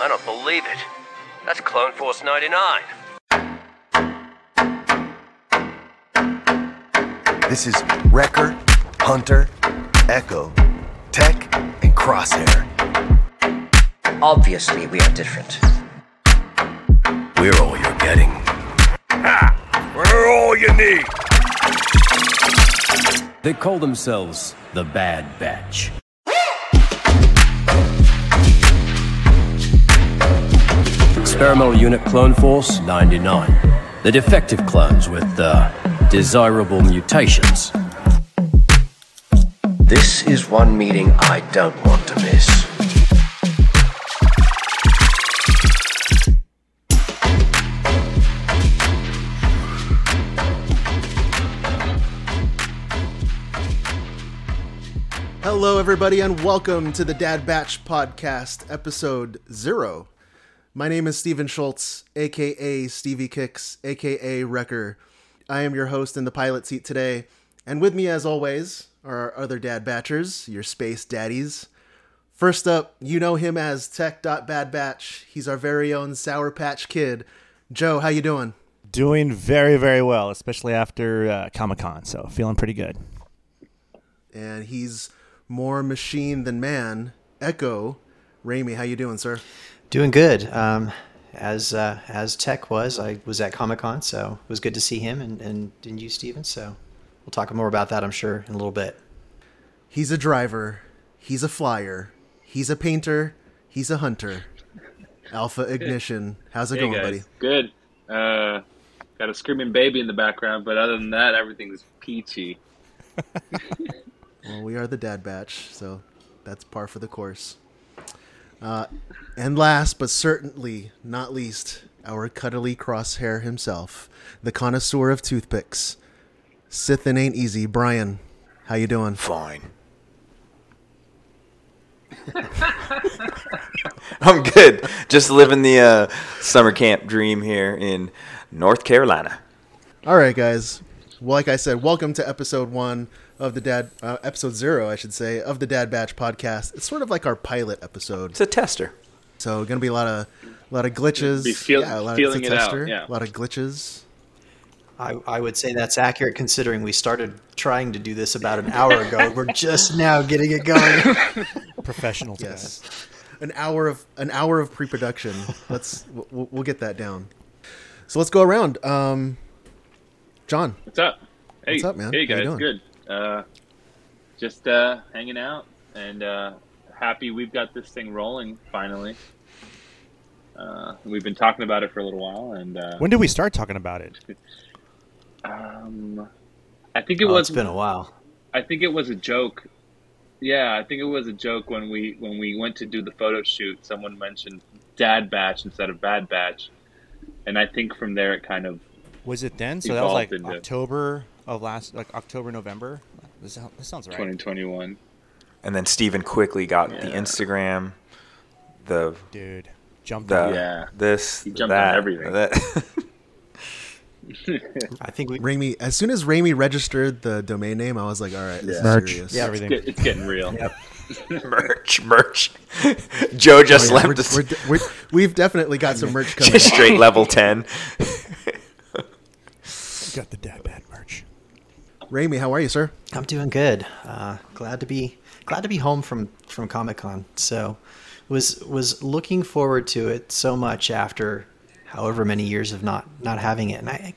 I don't believe it. That's Clone Force 99. This is Wrecker, Hunter, Echo, Tech, and Crosshair. Obviously, we are different. We're all you're getting. We're all you need. They call themselves the Bad Batch. Experimental Unit Clone Force 99. The defective clones with uh, desirable mutations. This is one meeting I don't want to miss. Hello, everybody, and welcome to the Dad Batch Podcast, episode zero. My name is Steven Schultz, aka Stevie Kicks, aka Wrecker. I am your host in the pilot seat today, and with me, as always, are our other Dad Batchers, your space daddies. First up, you know him as Tech.BadBatch. He's our very own Sour Patch Kid. Joe, how you doing? Doing very, very well, especially after uh, Comic Con. So feeling pretty good. And he's more machine than man. Echo, Raimi, how you doing, sir? Doing good. Um, as uh, as Tech was, I was at Comic Con, so it was good to see him and, and, and you, Steven. So we'll talk more about that, I'm sure, in a little bit. He's a driver. He's a flyer. He's a painter. He's a hunter. Alpha Ignition. How's it Hey going, guys, buddy? good. Uh, got a screaming baby in the background, but other than that, everything's peachy. Well, we are the dad batch, so that's par for the course. Uh, and last but certainly not least, our cuddly crosshair himself, the connoisseur of toothpicks. Sith and ain't easy. Brian, how you doing? Fine. I'm good. Just living the uh, summer camp dream here in North Carolina. All right, guys. Well, like I said, welcome to episode one of the Dad, uh, episode zero, I should say, of the Dad Batch podcast. It's sort of like our pilot episode. It's a tester. So going to be a lot of a lot of glitches. Be feel- yeah, a lot feeling it's a it out, tester, yeah. A lot of glitches. I, I would say that's accurate considering we started trying to do this about an hour ago. We're just now getting it going. Professionals. Yes, an hour of an hour of pre-production. Let's we'll, we'll get that down. So let's go around. Um, John, What's up? Hey, What's up, man? Hey guys, good. Uh, just uh, hanging out and uh, happy we've got this thing rolling finally. Uh, we've been talking about it for a little while, and uh, When did we start talking about it? um, I think it Oh, was it's been a while. I think it was a joke. Yeah, I think it was a joke when we when we went to do the photo shoot. Someone mentioned Dad Batch instead of Bad Batch, and I think from there it kind of Was it then? So that was like into- October of last, like October, November. This, this sounds right. 2021. And then Steven quickly got the Instagram, the Dude, jumped the on. Yeah. this, He jumped on that, everything. that. I think we. Raimi. As soon as Raimi registered the domain name, I was like, all right, this Yeah. is Merch. serious. Yeah. Everything. Get- It's getting real. merch, merch. Joe oh, just Oh, yeah, left we're, us we're, we're, we've definitely got some merch coming. just straight level ten. Got the dad bad merch. Raimi, how are you, sir? I'm doing good. Uh, glad to be glad to be home from from Comic Con. So was was looking forward to it so much after however many years of not not having it, and I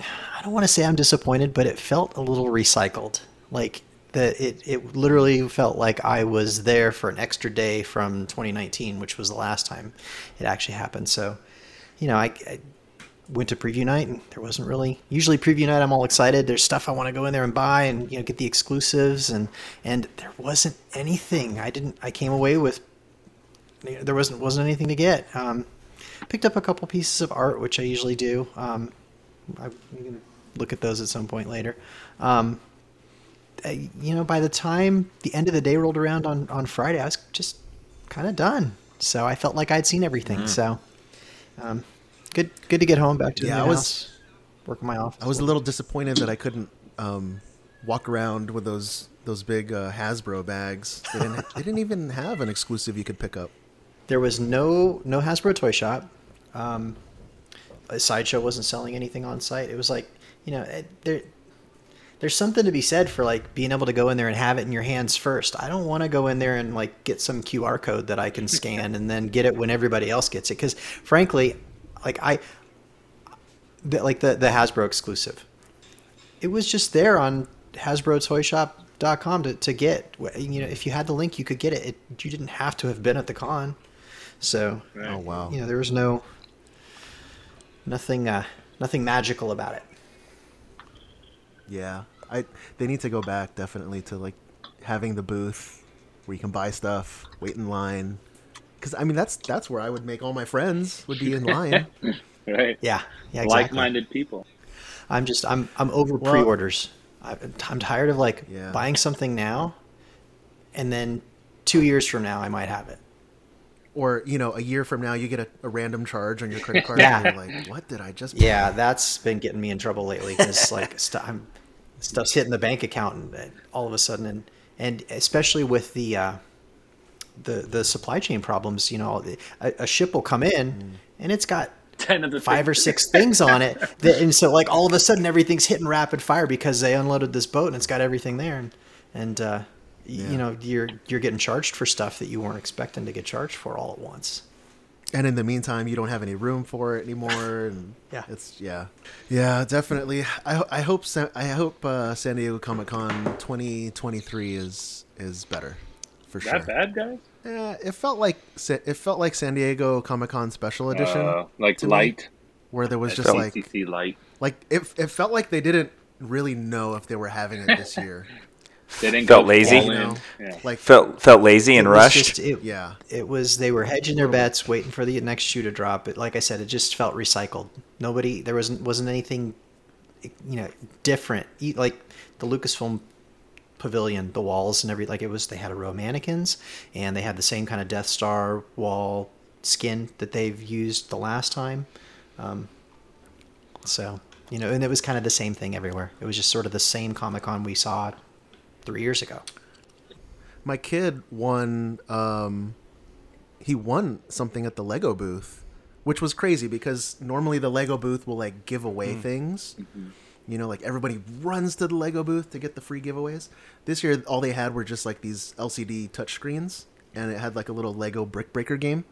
I don't want to say I'm disappointed, but it felt a little recycled. Like that it it literally felt like I was there for an extra day from 2019, which was the last time it actually happened. So you know I. I went to preview night and there wasn't really usually preview night I'm all excited. There's stuff I want to go in there and buy and you know get the exclusives and and there wasn't anything. I didn't I came away with you know, there wasn't wasn't anything to get. Um, picked up a couple pieces of art which I usually do. Um, i'm going to look at those at some point later. Um, I- you know by the time the end of the day rolled around on on Friday I was just kind of done. So I felt like I'd seen everything so um, good good to get home back to Yeah, the I was- house work in my office I was a little disappointed that I couldn't um, walk around with those those big uh, Hasbro bags. They didn't, they didn't even have an exclusive you could pick up. there was no no Hasbro toy shop. Um, sideshow wasn't selling anything on site. It was like you know it, there. There's something to be said for like being able to go in there and have it in your hands first. I don't want to go in there and like get some QR code that I can scan and then get it when everybody else gets it. Because frankly, like I, the, like the the Hasbro exclusive, it was just there on HasbroToyShop.com to, to get. You know, if you had the link, you could get it. it. You didn't have to have been at the con. So, Oh wow. you know, there was no nothing uh, nothing magical about it. Yeah, I they need to go back definitely to like having the booth where you can buy stuff, wait in line. Because I mean that's that's where I would make all my friends would be in line. Right. Yeah, yeah, exactly. Like-minded people. I'm just I'm I'm over Well- pre-orders. I, I'm tired of like Yeah. buying something now, and then two years from now I might have it. or you know, a year from now you get a, a random charge on your credit card, Yeah. and you're like, "What did I just?" buy?" Yeah, that's been getting me in trouble lately because like st- I'm, stuff's hitting the bank account and all of a sudden, and and especially with the uh, the the supply chain problems, you know, a, a ship will come in and it's got Ten of the five or six things on it, that, and so like all of a sudden everything's hitting rapid fire because they unloaded this boat and it's got everything there, and and uh, Yeah. you know you're you're getting charged for stuff that you weren't expecting to get charged for all at once. And in the meantime, you don't have any room for it anymore, and Yeah. it's yeah, yeah, definitely. I I hope I hope uh, San Diego Comic Con 2023 is is better for sure. That bad, guys? Yeah, it felt like it felt like San Diego Comic Con Special Edition, Uh, like to me, light. where there was just like CCC light. like it. It felt like they didn't really know if they were having it this year. They didn't Felt go lazy? You know, Yeah. like Felt felt lazy and It rushed. just- it- yeah, It was they were hedging their bets, waiting for the next shoe to drop. But like I said, it just felt recycled. Nobody there wasn't wasn't anything, you know, different. Like the Lucasfilm pavilion, the walls and every like it was. They had a row of mannequins, and they had the same kind of Death Star wall skin that they've used the last time. Um, so you know, and it was kind of the same thing everywhere. It was just sort of the same Comic Con we saw three years ago. my kid won. Um, he won something at the Lego booth, which was crazy because normally the Lego booth will like give away things. You know, like everybody runs to the Lego booth to get the free giveaways. This year, all they had were just like these LCD touchscreens, and it had like a little Lego brick breaker game.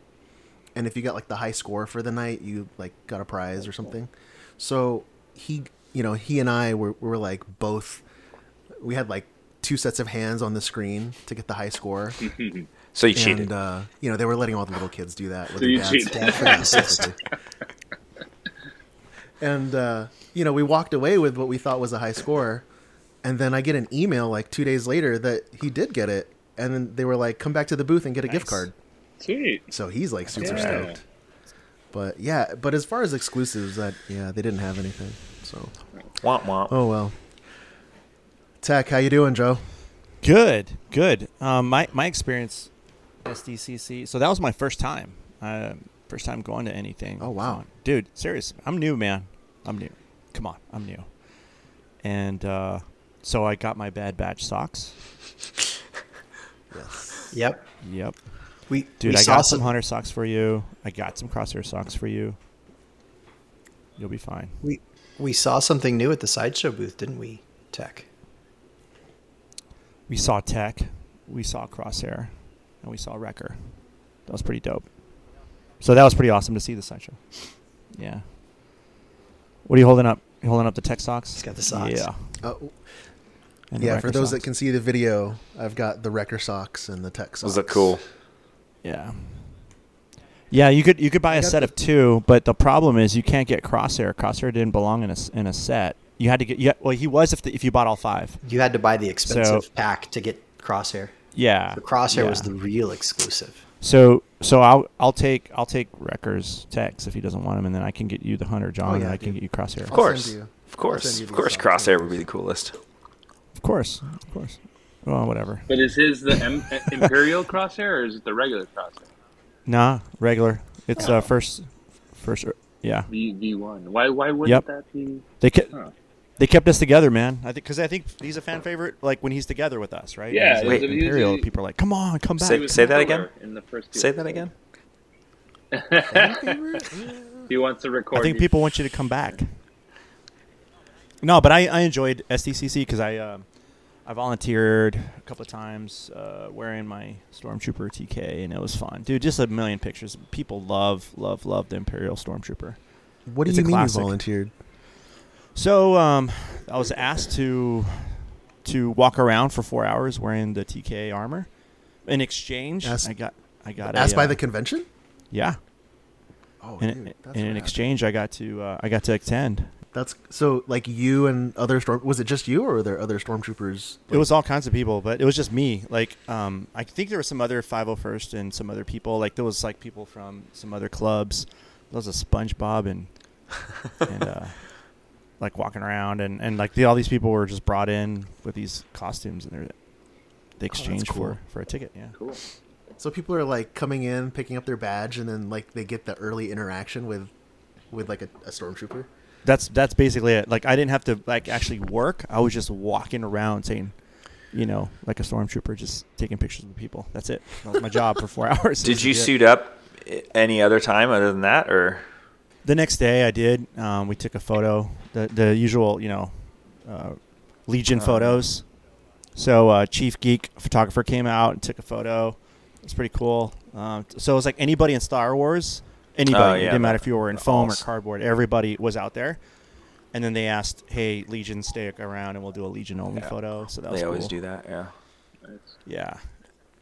And if you got like the high score for the night, you like got a prize or something. So he, you know, he and I were, were like both. We had like two sets of hands on the screen to get the high score. so you and cheated. uh, you know they were letting all the little kids do that. With So you cheated. Dad for the assist. And uh, you know we walked away with what we thought was a high score, and then I get an email like two days later that he did get it, and then they were like, "Come back to the booth and get a gift card." Sweet. So he's like super Yeah. stoked. But yeah, but as far as exclusives, that yeah they didn't have anything. So Womp womp. oh well. Tech, how you doing, Joe? Good, good. Um, my my experience, SDCC. So that was my first time. Uh, first time going to anything. Oh, wow. Dude. Serious. I'm new, man. I'm new. Come on, I'm new. And uh, so I got my Bad Batch socks. Yes. Yep. Yep. We Dude, we I saw got some some hunter socks for you. I got some crosshair socks for you. You'll be fine. we we saw something new at the sideshow booth, didn't we? Tech. We saw Tech, we saw Crosshair, and we saw Wrecker. That was pretty dope. So that was pretty awesome to see the sideshow. Yeah. What are you holding up? You holding up the Tech socks? He's got the socks. Yeah. Uh, and yeah, for Wrecker those that can see the video, I've got the Wrecker socks and the Tech socks. Those look cool. Yeah. Yeah, you could you could buy I a set the- of two, but the problem is you can't get Crosshair. Crosshair didn't belong in a s- in a set. You had to get. Yeah, well, he was if the, if you bought all five. You had to buy the expensive So- pack to get Crosshair. Yeah. The Crosshair was the real exclusive. So so I'll I'll take I'll take Wrecker's Tex if he doesn't want him, and then I can get you the Hunter John, Oh, and yeah, I can get you Crosshair. Of course. you- Of course. Of course. Crosshair would be the coolest. Of course, of course. Well, whatever. But is his the M- Imperial crosshair or is it the regular crosshair? Nah, regular. It's uh first first. er, Yeah, V V one. Why why wouldn't Yep. that be? they kept Huh. They kept us together, man. I think because I think he's a fan favorite. Like when he's together with us, right? Yeah, He's Wait. at Imperial. People are like, "Come on, come back." Say- He say that again? In the first two Say that again. He wants to record. I think you. people want you to come back. No, but I, I enjoyed SDCC because I uh, I volunteered a couple of times uh, wearing my Stormtrooper TK and it was fun, dude. Just a million pictures. People love love love the Imperial Stormtrooper. What do It's you mean classic. you volunteered? So um, I was asked to to walk around for four hours wearing the TK armor. In exchange, Asked- I got I got Asked a, by uh, the convention? yeah. Oh, In, dude, that's in rad. exchange, I got to uh, I got to attend. That's so like you and other storm. Was it just you, or were there other stormtroopers? It was all kinds of people, but it was just me. Like, um, I think there were some other 501st and some other people. Like, there was like people from some other clubs. There was a SpongeBob and and uh, like walking around, and and like the, all these people were just brought in with these costumes, and they're they oh, exchange cool. for for a ticket. Yeah. Cool. So people are like coming in, picking up their badge, and then like they get the early interaction with, with like a, a stormtrooper. That's that's basically it. Like, I didn't have to like actually work. I was just walking around saying. You know, like a stormtrooper, just taking pictures of people. That's it. That was my job for four hours. Did you That's it. suit up eh, any other time other than that, or The next day, I did. Um, we took a photo, the the usual, you know, uh, Legion Oh. photos. So uh, Chief Geek photographer came out and took a photo. It's pretty cool. Um, so it was like anybody in Star Wars, anybody. Oh, it didn't matter if you were in foam or cardboard. Everybody was out there. And then they asked, "Hey, Legion, stay around, and we'll do a Legion only Yeah. photo." So that was they always cool. do that? Yeah. Yeah.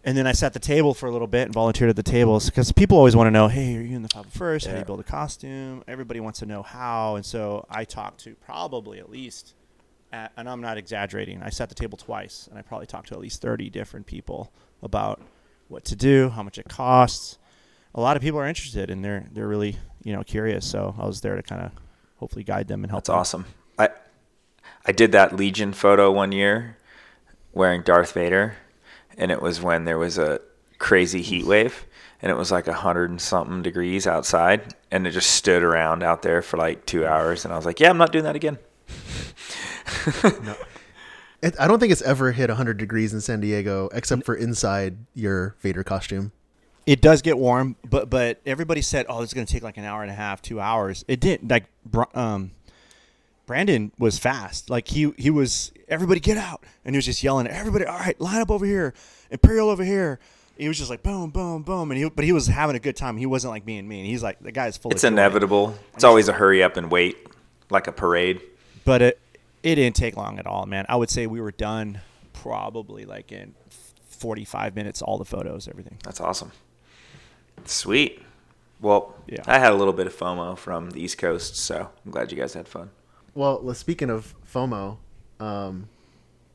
And then I sat at the table for a little bit and volunteered at the tables because people always want to know, hey, are you in the 501st? How do you build a costume? Everybody wants to know how. And so I talked to probably at least, at, and I'm not exaggerating, I sat the table twice and I probably talked to at least 30 different people about what to do, how much it costs. A lot of people are interested and they're they're really you know curious. So I was there to kind of hopefully guide them and help. That's them. awesome. I I did that Legion photo one year wearing Darth Vader, and it was when there was a crazy heat wave, and it was like a hundred and something degrees outside, and it just stood around out there for like two hours, and I was like, yeah, I'm not doing that again. It, I don't think it's ever hit 100 degrees in San Diego, except for inside your Vader costume. It does get warm, but but everybody said, "Oh, this is going to take like an hour and a half, two hours." It didn't. Like, Br- um, Brandon was fast. Like he he was. Everybody get out, and he was just yelling. Everybody, all right, line up over here. Imperial over here. He was just like boom, boom, boom, and he but he was having a good time. He wasn't like being mean. He's like the guy's full. It's of joy. inevitable. It's always a hurry up and wait, like a parade. but it it didn't take long at all, man. I would say we were done probably like in forty five minutes. All the photos, everything. That's awesome. Sweet. Well, Yeah. I had a little bit of FOMO from the East Coast, so I'm glad you guys had fun. Well, well, speaking of FOMO, um,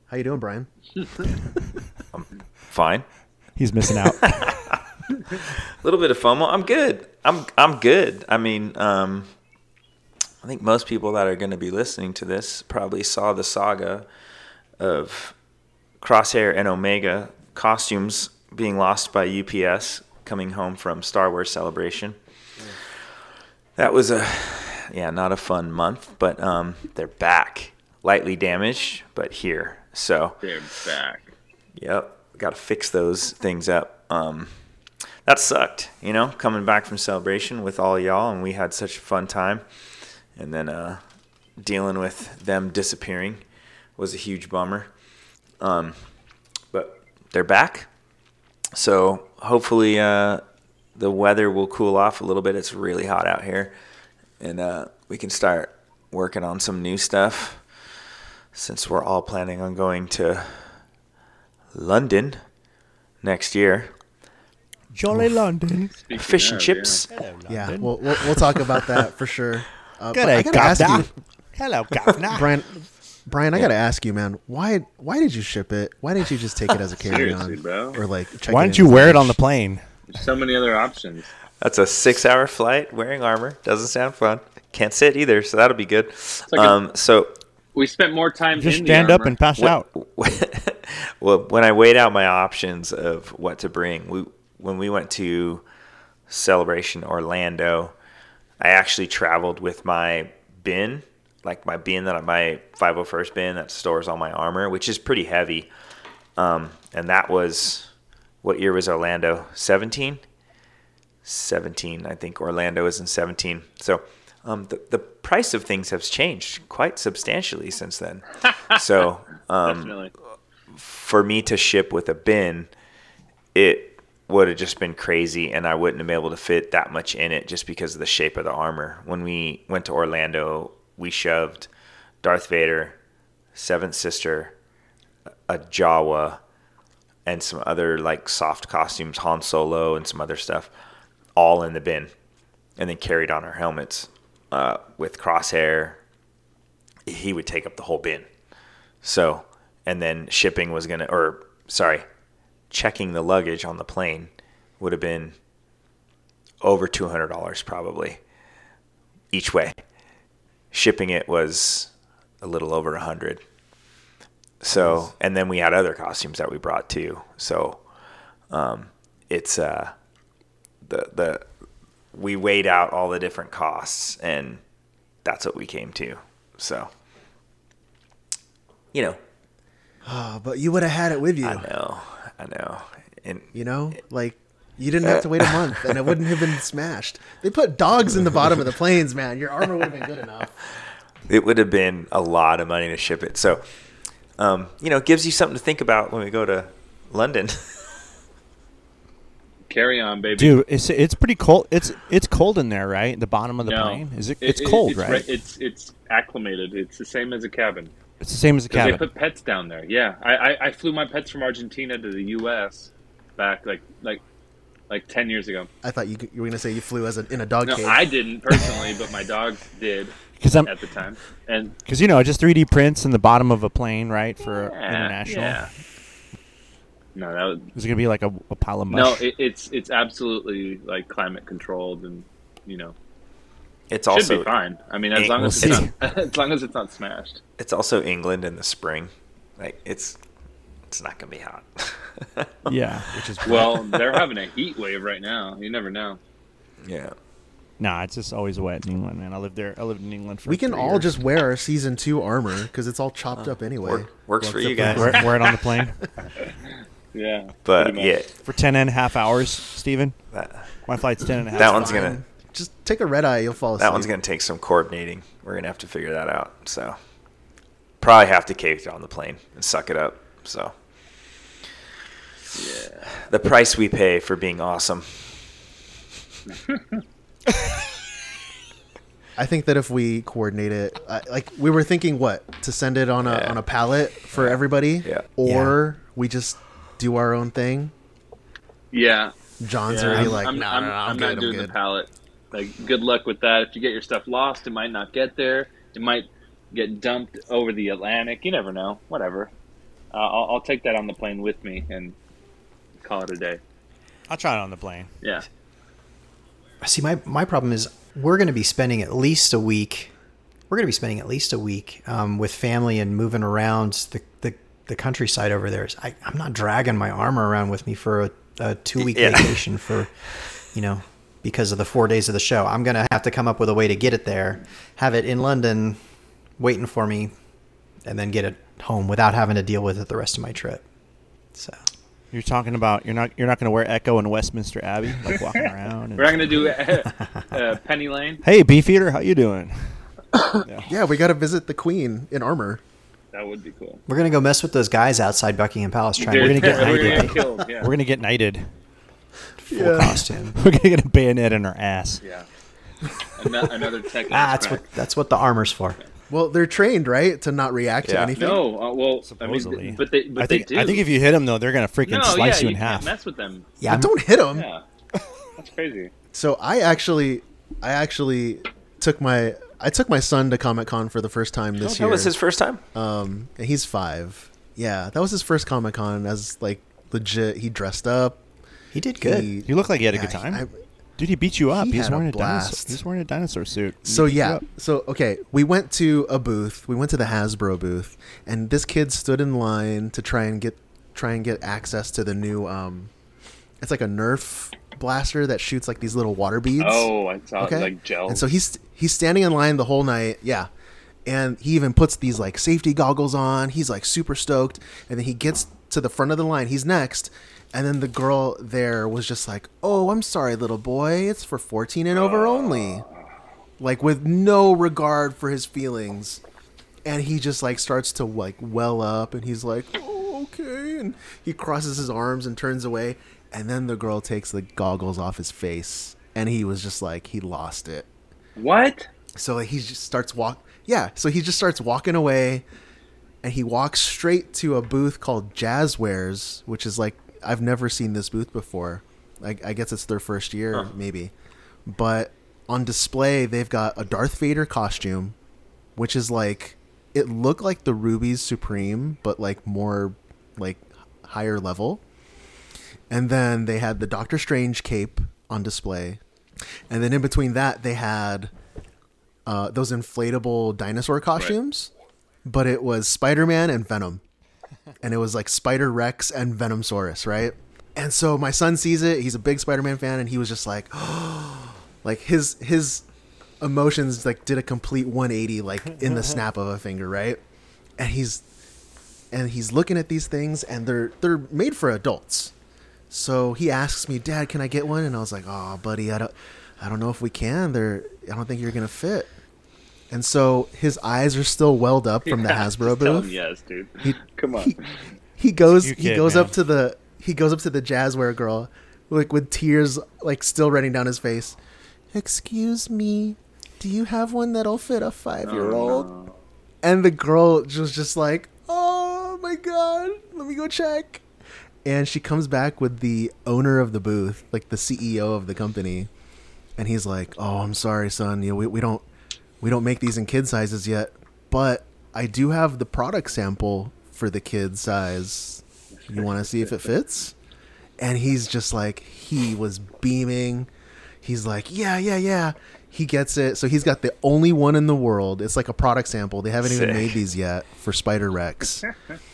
how you doing, Brian? Fine. He's missing out. A little bit of FOMO. I'm good. I'm I'm good. I mean, um, I think most people that are going to be listening to this probably saw the saga of Crosshair and Omega costumes being lost by UPS coming home from Star Wars Celebration. That was a yeah, not a fun month, but um, they're back, lightly damaged, but here. So They're back. Yep, got to fix those things up. Um, that sucked, you know, coming back from celebration with all y'all, and we had such a fun time. And then uh, dealing with them disappearing was a huge bummer. Um, but they're back, so hopefully uh, the weather will cool off a little bit. It's really hot out here, and uh, we can start working on some new stuff. Since we're all planning on going to London next year. Jolly London. Speaking Fish and of, chips. Yeah, we'll, we'll we'll talk about that for sure. Uh, Good but I gotta ask you, Hello, governor. Brian. Brian, I gotta ask you, man. Why why did you ship it? Why didn't you just take it as a carry on, or like? Check Why didn't you wear a it on the plane? There's so many other options. That's a six-hour flight wearing armor. Doesn't sound fun. Can't sit either, so that'll be good. like a- um, so We spent more time Just in stand the up and pass What- out. well, when I weighed out my options of what to bring, we when we went to Celebration Orlando, I actually traveled with my bin, like my bin that my 501st bin that stores all my armor, which is pretty heavy. Um, and that was what year was Orlando? 17? 17. I think Orlando is in 17. So um, the the price of things has changed quite substantially since then. so um, for me to ship with a bin, it would have just been crazy, and I wouldn't have been able to fit that much in it just because of the shape of the armor. When we went to Orlando, we shoved Darth Vader, Seventh Sister, a Jawa, and some other like soft costumes, Han Solo, and some other stuff, all in the bin, and then carried on our helmets uh, with Crosshair. He would take up the whole bin. So, and then shipping was gonna, or sorry, checking the luggage on the plane would have been over two hundred dollars probably each way. Shipping it was a little over a hundred. So, and then we had other costumes that we brought too. So, um, it's uh, the the we weighed out all the different costs, and that's what we came to. So, you know, Oh, but you would have had it with you. I know, I know, and You know, like you didn't have to wait a month, and it wouldn't have been smashed. They put dogs in the bottom of the planes, man. Your armor would have been good enough. it would have been a lot of money to ship it. So, um, you know, it gives you something to think about when we go to London. Carry on, baby. Dude, it's it's pretty cold. It's it's cold in there, right? The bottom of the No. plane. Is it? It- It's it- cold, it's right? It's it's acclimated. It's the same as a cabin. It's the same as a cabin. They put pets down there. Yeah, I, I, I flew my pets from Argentina to the U.S. back like like like ten years ago. I thought you, you were gonna say you flew as a, in a dog No, cage. I didn't personally, but my dogs did Because I'm at the time. And because you know just 3D prints in the bottom of a plane, right? For yeah, international. yeah. No, that was Is it gonna be like a, a pile of mush? no. It, it's it's absolutely like climate controlled, and you know It's should also be fine. I mean, as long we'll as it's see. not as long as it's not smashed. it's also England in the spring. Like it's it's not gonna be hot. yeah, which is Well, they're having a heat wave right now. You never know. yeah. nah. It's just always wet in England, man. I lived there. I lived in England for. we can three all years. just wear our season two armor because it's all chopped up uh, anyway. Work- works Well, for you guys. wear, wear it on the plane Yeah, But yeah, for 10 and a half hours, Steven. that, My flight's 10 and a half. that one's gonna Just take a red eye, you'll fall asleep. that one's gonna take some coordinating. We're gonna have to figure that out. So probably have to cave on the plane and suck it up. So yeah, the price we pay for being awesome. I think that if we coordinate it, uh, like we were thinking, what to send it on a Yeah. on a pallet for everybody, Yeah. or we just do our own thing. yeah. John's Yeah, already I'm, like, I'm, no, I'm, no, no, I'm, I'm good, not I'm doing good. the pallet. Like, good luck with that. If you get your stuff lost, it might not get there. It might get dumped over the Atlantic. You never know. Whatever. Uh, I'll, I'll take that on the plane with me and call it a day. I'll try it on the plane. Yeah. See, my, my problem is we're going to be spending at least a week. We're going to be spending at least a week um, with family and moving around the, the, the countryside over there. I, I'm not dragging my armor around with me for a, a two week Yeah. vacation for, you know, because of the four days of the show. I'm going to have to come up with a way to get it there, have it in London waiting for me, and then get it home without having to deal with it the rest of my trip. So. You're talking about you're not you're not going to wear Echo in Westminster Abbey, like walking around. We're not going to do uh, uh, Penny Lane. hey, Beefeater, how you doing? Yeah, we got to visit the queen in armor. That would be cool. We're gonna go mess with those guys outside Buckingham Palace. Trying. We're gonna get We're gonna knighted. get killed. Yeah. We're gonna get knighted. full costume. We're gonna get a bayonet in our ass. yeah. Ano- Another tech. Ah, that's what that's what the armor's for. Well, they're trained, right, to not react to anything. No, uh, well, Supposedly. I mean, but they, but I think they do. I think if you hit them though, they're gonna freaking no, slice yeah, you in can't half. Mess with them. Yeah, But don't hit them. Yeah, that's crazy. So I actually, I actually took my, I took my son to Comic Con for the first time this That year. That was his first time. Um, and he's five. Yeah, that was his first Comic Con as like legit. He dressed up. he did good. He- You look like you had a good time. I- Dude, he beat you up. He He was had a wearing a, dinosaur. blast. He was wearing a dinosaur suit. He So yeah, so okay, we went to a booth. We went to the Hasbro booth, and this kid stood in line to try and get try and get access to the new. um It's like a Nerf blaster that shoots like these little water beads. Oh, I saw okay, like gel. And so he's he's standing in line the whole night. Yeah, and he even puts these like safety goggles on. He's like super stoked, and then he gets to the front of the line. He's next. And then the girl there was just like, "Oh, I'm sorry, little boy. It's for 14 and over oh. only." Like with no regard for his feelings. And he just like starts to like well up and he's like, "Oh, okay." And he crosses his arms and turns away. And then the girl takes the goggles off his face and he was just like he lost it. What? So he just starts walk. Yeah, so he just starts walking away, and he walks straight to a booth called Jazwares, which is like I've never seen this booth before. I, I guess it's their first year, maybe. But on display, they've got a Darth Vader costume, which is like it looked like the Rubie's Supreme, but like more like higher level. And then they had the Doctor Strange cape on display. And then in between that, they had uh, those inflatable dinosaur costumes, but it was Spider Man and Venom. And it was like Spider Rex and Venomsaurus, right? And so my son sees it. He's a big Spider Man fan, and he was just like, like his his emotions like did a complete 180 like in the snap of a finger, right? And he's and he's looking at these things, and they're they're made for adults. So he asks me, "Dad, can I get one?" And I was like, "Oh, buddy, I don't, I don't know if we can. They're, I don't think you're gonna fit." And so his eyes are still welled up from the Hasbro just booth. yes, dude. He- Come on. He, he goes, You he kid, goes man. up to the, he goes up to the Jazware girl, like with tears like still running down his face. Excuse me, do you have one that'll fit a five year old? Oh, and the girl was just like, "Oh my god, let me go check." And she comes back with the owner of the booth, like the CEO of the company, and he's like, "Oh, I'm sorry, son. You know, we, we don't we don't make these in kid sizes yet, but I do have the product sample for the kid size. You want to see if it fits?" And he's just like, he was beaming. He's like, "Yeah, yeah, yeah." He gets it. So he's got the only one in the world. It's like a product sample. They haven't even made these yet for Spider Rex.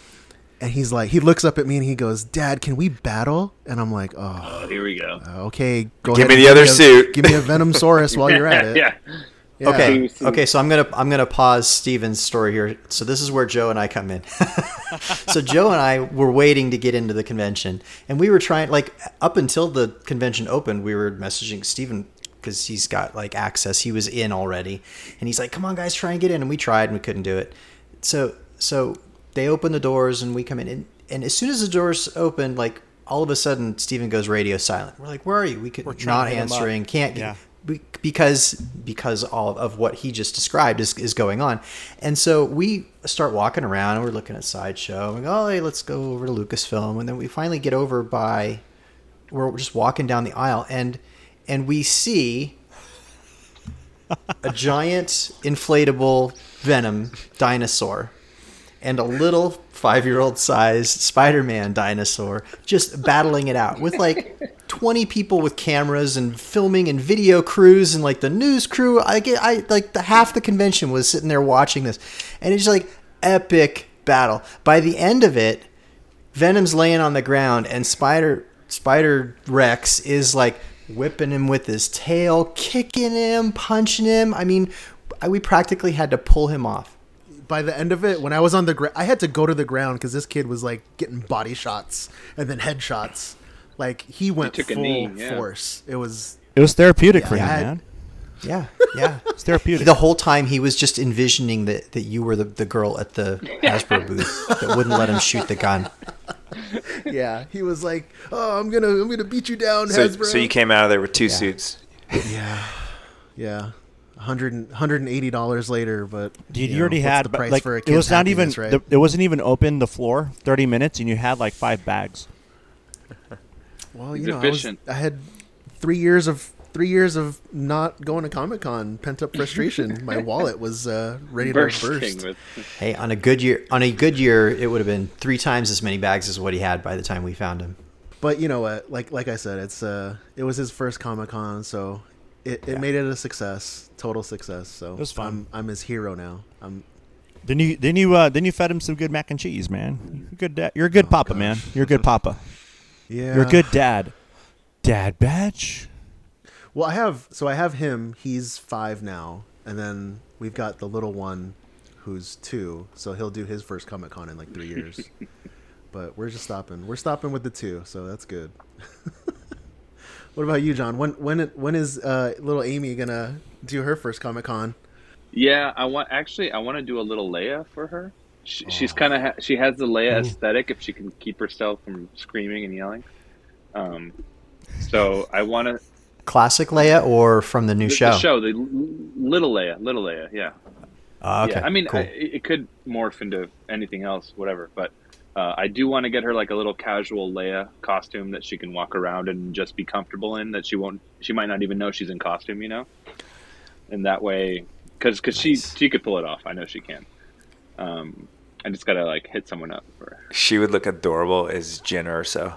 and he's like, he looks up at me and he goes, "Dad, can we battle?" And I'm like, "Oh, Oh, here we go. okay. Go ahead. Give ahead me and the other a- suit." Give me a Venom Venomsaurus while you're at it." yeah. Yeah. Okay, okay. So I'm gonna I'm gonna pause Steven's story here. So this is where Joe and I come in. so Joe and I were waiting to get into the convention, and we were trying like up until the convention opened, we were messaging Steven because he's got like access. He was in already, and he's like, "Come on, guys, try and get in." And we tried, and we couldn't do it. So so they open the doors, and we come in, and, and as soon as the doors open, like all of a sudden, Steven goes radio silent. We're like, "Where are you?" We could We're not to hit him up. answering, can't Yeah. be- because because all of what he just described is, is going on and so we start walking around and we're looking at sideshow and we go oh hey let's go over to lucasfilm and then we finally get over by we're just walking down the aisle and and we see a giant inflatable venom dinosaur and a little five-year-old sized spider-man dinosaur just battling it out with like 20 people with cameras and filming and video crews and like the news crew. I get i like the half the convention was sitting there watching this and it's like epic battle. By the end of it venom's laying on the ground and spider spider rex is like whipping him with his tail kicking him punching him. I mean I- we practically had to pull him off by the end of it, when I was on the ground, I had to go to the ground because this kid was like getting body shots and then headshots. Like he went took a full knee, yeah. force. It was It was therapeutic for him, I- man. yeah yeah It's therapeutic. The whole time he was just envisioning that, that you were the, the girl at the Hasbro booth that wouldn't let him shoot the gun. yeah. He was like, "Oh, I'm gonna I'm gonna beat you down, So, Hasbro." so you came out of there with two suits. yeah, yeah. 100 180 dollars later, but Dude, you, know, already what's had the price like for a it was not even right? the, it wasn't even open the floor 30 minutes and you had like five bags well, you know, I, was. I had three years of three years of not going to Comic Con, pent up frustration. My wallet was uh, ready to Bursting burst. with. Hey, on a good year, on a good year, it would have been three times as many bags as what he had by the time we found him. But you know what? Like like I said, it's uh it was his first Comic Con, so it, it made it a success, total success. So was fun. I'm I'm his hero now. I'm then you then you uh then you fed him some good mac and cheese man you're good dad you're a good papa man you're a good papa yeah. you're a good dad dad badge Well, I have so I have him. He's five now, and then we've got the little one, who's two. So he'll do his first Comic Con in like three years. but we're just stopping. We're stopping with the two, so that's good. what about you, John? When when when is uh, little Amy gonna do her first Comic Con? Yeah, I want actually I want to do a little Leia for her. She, She's kind of ha- she has the Leia aesthetic if she can keep herself from screaming and yelling. Um, so I want to Classic Leia or from the new the, show? the show the little Leia, little Leia, yeah. Ah, okay. Yeah, I mean, cool. I, it could morph into anything else, whatever. But uh, I do want to get her like a little casual Leia costume that she can walk around and just be comfortable in. That she won't, she might not even know she's in costume, you know. And that way, because because she she could pull it off. I know she can. Um, I just gotta like hit someone up for her. She would look adorable as Jyn Erso.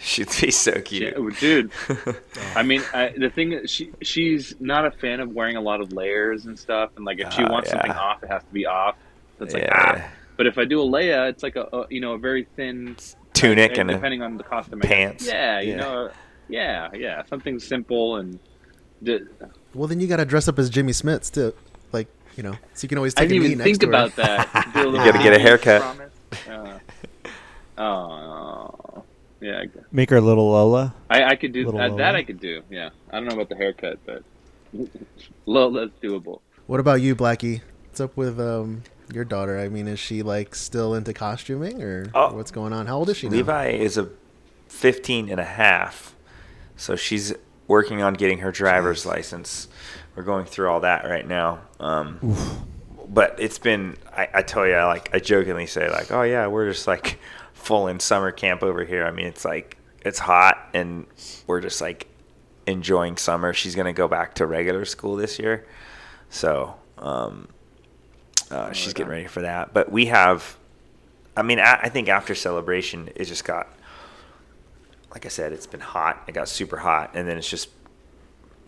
She'd be so cute. Yeah, dude. I mean, I, the thing is, she she's not a fan of wearing a lot of layers and stuff. And like, if she Ah, wants something off, it has to be off. So it's like Yeah. ah. But if I do a Leia, it's like a, a you know a very thin Tunic uh, and a depending on the costume. I guess. pants. Yeah, you Yeah. know, yeah, yeah, something simple and. d- Well, then you got to dress up as Jimmy Smits too, like you know, so you can always I take didn't a knee even next think to her. about that. Do a little gotta get a haircut. promise. Uh, oh, yeah. Make her a little Lola. I, I could do Little that. That I could do. Yeah, I don't know about the haircut, but Lola's doable. What about you, Blackie? What's up with um your daughter? I mean, is she like still into costuming or Oh. what's going on? How old is she now? Levi is a 15 and a half. So she's working on getting her driver's license. We're going through all that right now. Um, but it's been, I, I tell you, I like, I jokingly say like, oh yeah, we're just like full in summer camp over here. I mean, it's like, it's hot and we're just like enjoying summer. She's going to go back to regular school this year. So, um, uh, she's getting ready for that. But we have, I mean, I, I think after celebration, it just got, like I said, it's been hot. It got super hot, and then it's just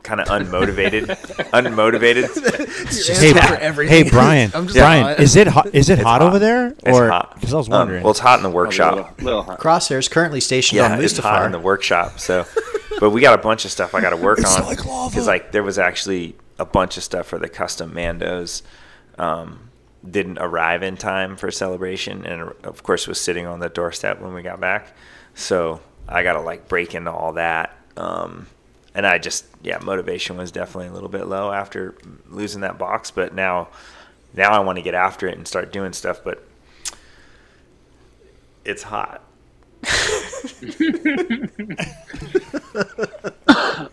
kind of unmotivated. unmotivated. Your answer for hey Brian, I'm just Brian, hot. is it hot? Is it It's hot, over there? It's or hot. because I was Um, wondering. well, it's hot in the A workshop. little, little hot. Crosshairs currently stationed Yeah, on it's hot in the workshop. So, but we got a bunch of stuff I got to work It's on like lava. because like there was actually a bunch of stuff for the custom Mandos. Um, didn't arrive in time for celebration, and of course was sitting on the doorstep when we got back. So I got to like break into all that. Um, and I just yeah, motivation was definitely a little bit low after losing that box, but now now I want to get after it and start doing stuff, but it's hot.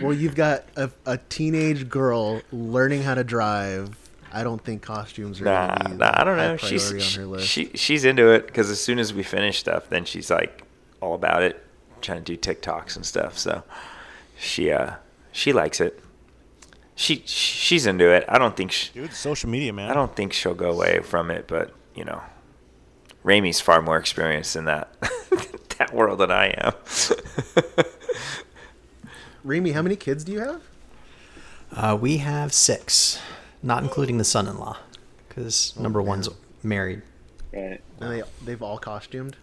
well, you've got a, a teenage girl learning how to drive. I don't think costumes are. Nah, be nah, I don't know. She's she, on her list. she she's into it because as soon as we finish stuff, then she's like all about it, trying to do TikToks and stuff. So she uh she likes it. She she's into it. I don't think she, Dude, social media, man. I don't think she'll go away from it, but you know, Raimi's far more experienced in that that world than I am. Raimi, how many kids do you have? Uh, we have six, not including the son-in-law, because Oh, number one's married. Right. And they they've all costumed.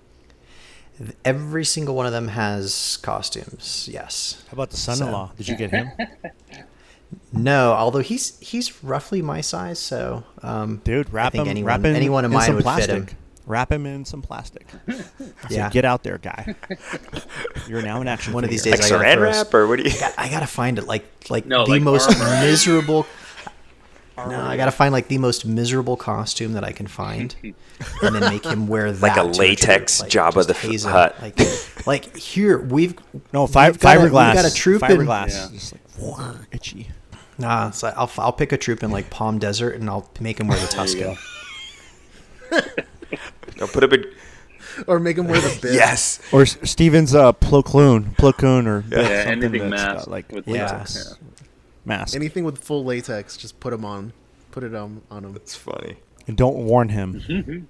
Every single one of them has costumes. Yes. How about the son-in-law? Did you get him? No, although he's he's roughly my size, so um, Dude, I wrap think him. anyone, wrap him anyone of in mine some would plastic. fit him. Wrap him in some plastic. I Yeah. said, get out there, guy. You're now an action. One of these days like I gotta saran wrap or what do you? I, got, I gotta find it like like No, the like most armor. miserable. No, I gotta find like the most miserable costume that I can find, and then make him wear that. Like a latex like, Jabba just the haze him. Hutt. Like, like here we've No, fi- we've got a- fiberglass. We've got a troop in. fiberglass. Yeah. Like itchy. Nah, so I'll I'll pick a troop in like Palm Desert, and I'll make him wear the Tusken. No, put a big Or make him wear the bib. yes. Or S- Steven's uh, Plo Koon, or bit, Yeah, anything that's got, masked like with Yeah. latex mask. Anything with full latex, just put them on. Put it on on them. It's funny. and don't warn him.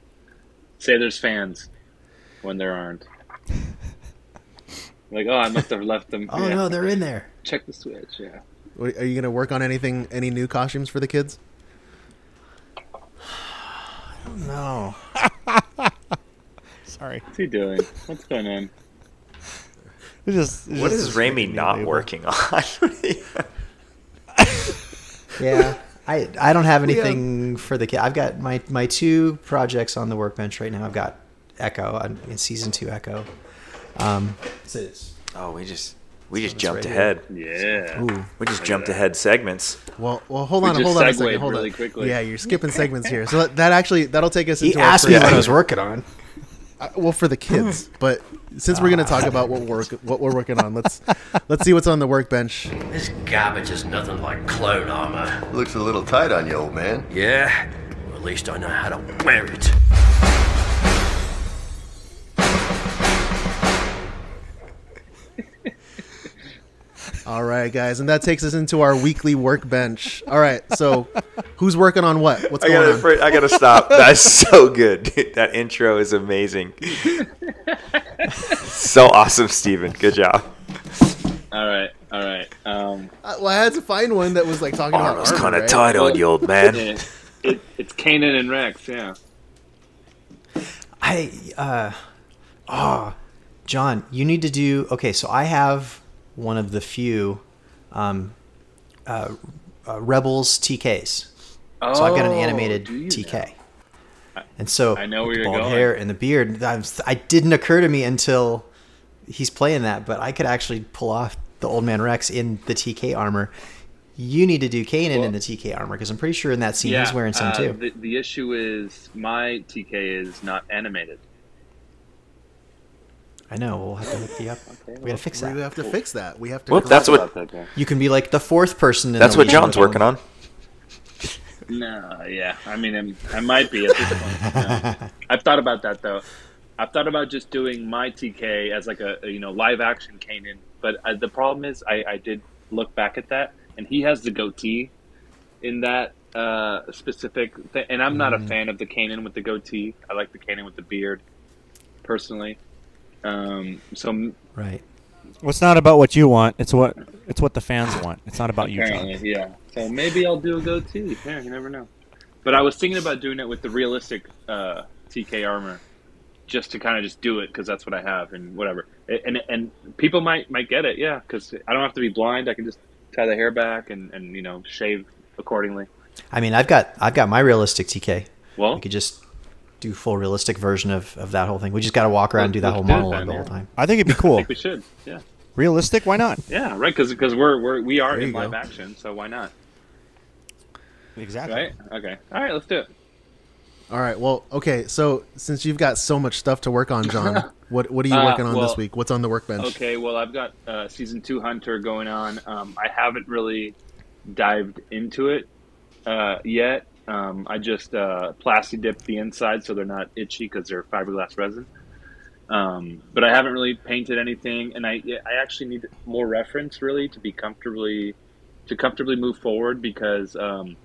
Say there's fans when there aren't. Like, oh, I must have left them. Oh Yeah. no, they're in there. Check the switch. Yeah. What- Are you gonna work on anything? Any new costumes for the kids? No. Sorry. What's he doing? What's going on? It's just, it's What just- is it's Raimi making me not label. working on? Yeah. I, I don't have anything for the kid. I've got my, my two projects on the workbench right now. I've got Echo on- in season two Echo. Um, so Oh, we just we just jumped right ahead. Yeah. Ooh. We just jumped ahead segments. Well, well, hold We on, hold on a second. Hold really on. quickly. Yeah, you're skipping segments here. So that, that actually that'll take us he into our asked me what I was working on. Uh, well for the kids, but since we're gonna talk about what we're work, what we're working on, let's let's see what's on the workbench. This garbage is nothing like clone armor. Looks a little tight on you, old man. Yeah? Well, at least I know how to wear it. All right, guys, and that takes us into our weekly workbench. All right, so who's working on what? What's I going gotta, on? I gotta stop. That's so good. That intro is amazing. so awesome, Steven. Good job. All right. All right. Um, Uh, well, I had to find one that was like talking about Armor's armor, kind of right? tight on you, old man. yeah, it, it's Kanan and Rex. Yeah. I uh oh John, you need to do okay, so I have one of the few um uh, uh Rebels TKs. So I've got an Oh, animated TK. And so I know where you're bald going. hair and the beard. I, was, I didn't occur to me until he's playing that, but I could actually pull off the old man Rex in the TK armor. You need to do Kanan Well- in the TK armor because I'm pretty sure in that scene he's wearing some uh, too. The, the issue is my TK is not animated. I know. We'll have to hook you up. we gotta fix that. We have to fix that. We have to. Whoop, that's what that guy. You can be like the fourth person. In that's the what John's of working on. No, yeah. I mean, I'm, I might be at this point. No. I've thought about that though. I've thought about just doing my TK as like a, a, you know live action Kanan, but uh, the problem is I, I did look back at that, and he has the goatee in that uh, specific thing, and I'm not a fan of the Kanan with the goatee. I like the Kanan with the beard, personally. Um, so Right. Well, it's not about what you want. It's what it's what the fans want. It's not about you, apparently, John. yeah. So maybe I'll do a goatee. Yeah, you never know. But I was thinking about doing it with the realistic uh, TK armor, just to kind of just do it because that's what I have and whatever. And and people might might get it, yeah, because I don't have to be blind. I can just tie the hair back and and you know shave accordingly. I mean, I've got I've got my realistic TK. Well, you could just do full realistic version of, of that whole thing. We just got to walk around and do that Let's whole do it monologue the whole time. I think it'd be I cool. think we should. Yeah, Realistic? Why not? yeah, right. Because because we're we're we are There in live go. action, so why not? Exactly. Right? Okay. All right. Let's do it. All right. Well, okay. So since you've got so much stuff to work on, John, what what are you Uh, working on this week? What's on the workbench? Okay, well, I've got uh, season two Hunter going on. Um, I haven't really dived into it uh, yet. Um, I just uh, plasti dipped the inside so they're not itchy because they're fiberglass resin. Um, but I haven't really painted anything, and I I actually need more reference really to be comfortably to comfortably move forward because um,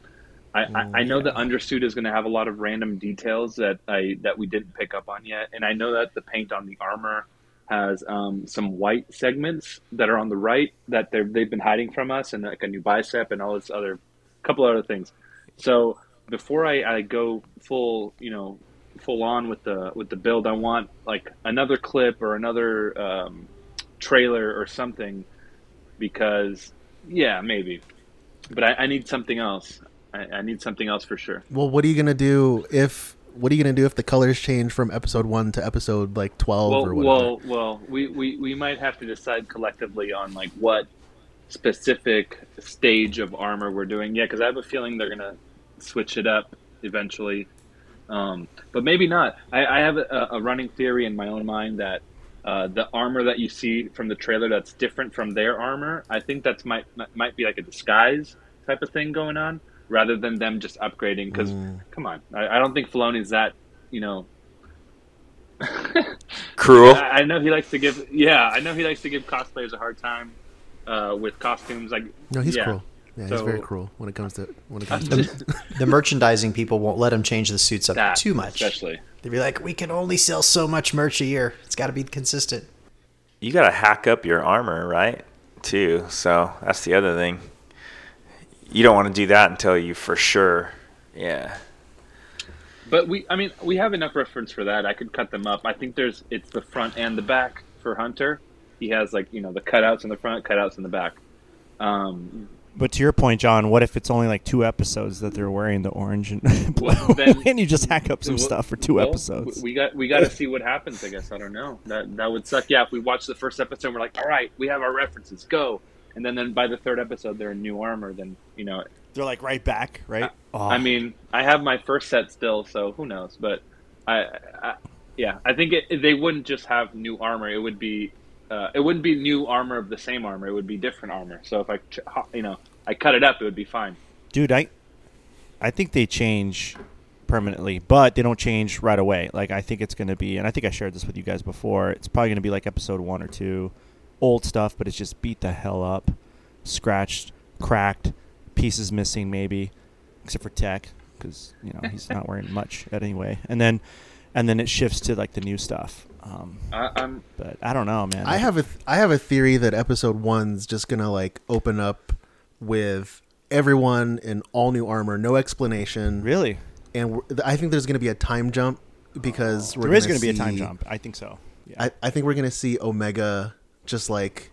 I, I, I know the undersuit is going to have a lot of random details that I that we didn't pick up on yet, and I know that the paint on the armor has um, some white segments that are on the right that they've they've been hiding from us, and like a new bicep and all this other couple other things. So before I, I go full, you know, full on with the with the build, I want like another clip or another um, trailer or something because yeah, maybe. But I, I need something else. I, I need something else for sure. Well, what are you gonna do if what are you gonna do if the colors change from episode one to episode like twelve well, or whatever? well, well, we, we, we might have to decide collectively on like what specific stage of armor we're doing. Yeah, because I have a feeling they're gonna switch it up eventually, um, but maybe not. I, I have a, a running theory in my own mind that uh, the armor that you see from the trailer that's different from their armor, I think that's might might be like a disguise type of thing going on, rather than them just upgrading. Because come on, I, I don't think Filoni's that you know Cruel. I, I know he likes to give. Yeah, I know he likes to give cosplayers a hard time uh, with costumes. Like, no, he's yeah. cruel. Yeah, he's So- very cruel when it comes to when it comes The, to. the merchandising people won't let him change the suits up That, too much. especially. They'd be like, "We can only sell so much merch a year. It's got to be consistent." You gotta hack up your armor, right? Too. So that's the other thing. You don't want to do that until you for sure. Yeah. But we, I mean, we have enough reference for that. I could cut them up. I think there's it's the front and the back for Hunter. He has like you know the cutouts in the front, cutouts in the back. Um, But to your point, John, what if it's only like two episodes that they're wearing the orange and blue, Well, then- and you just hack up some Well, stuff for two well, episodes? We got we got to see what happens. I guess I don't know. That that would suck. Yeah, if we watch the first episode, we're like, all right, we have our references, go. And then then by the third episode, they're in new armor. Then you know, They're like right back, right? Oh. I mean, I have my first set still, so who knows? But I, I yeah, I think it, they wouldn't just have new armor. It would be, uh, it wouldn't be new armor of the same armor. It would be different armor. So if I, you know, I cut it up, it would be fine. dude, I, I think they change permanently, but they don't change right away. Like I think it's going to be, and I think I shared this with you guys before. It's probably going to be like episode one or two, old stuff, but it's just beat the hell up, scratched, cracked, pieces missing maybe, except for Tech because you know he's not wearing much anyway. And then, and then it shifts to like the new stuff. Um, I, I'm but I don't know, man. I have a th- I have a theory that episode one's just gonna like open up with everyone in all new armor, no explanation, really. and we're, I think there's gonna be a time jump because we're There is gonna going to be a time jump. I think so. Yeah. I, I think we're gonna see Omega just like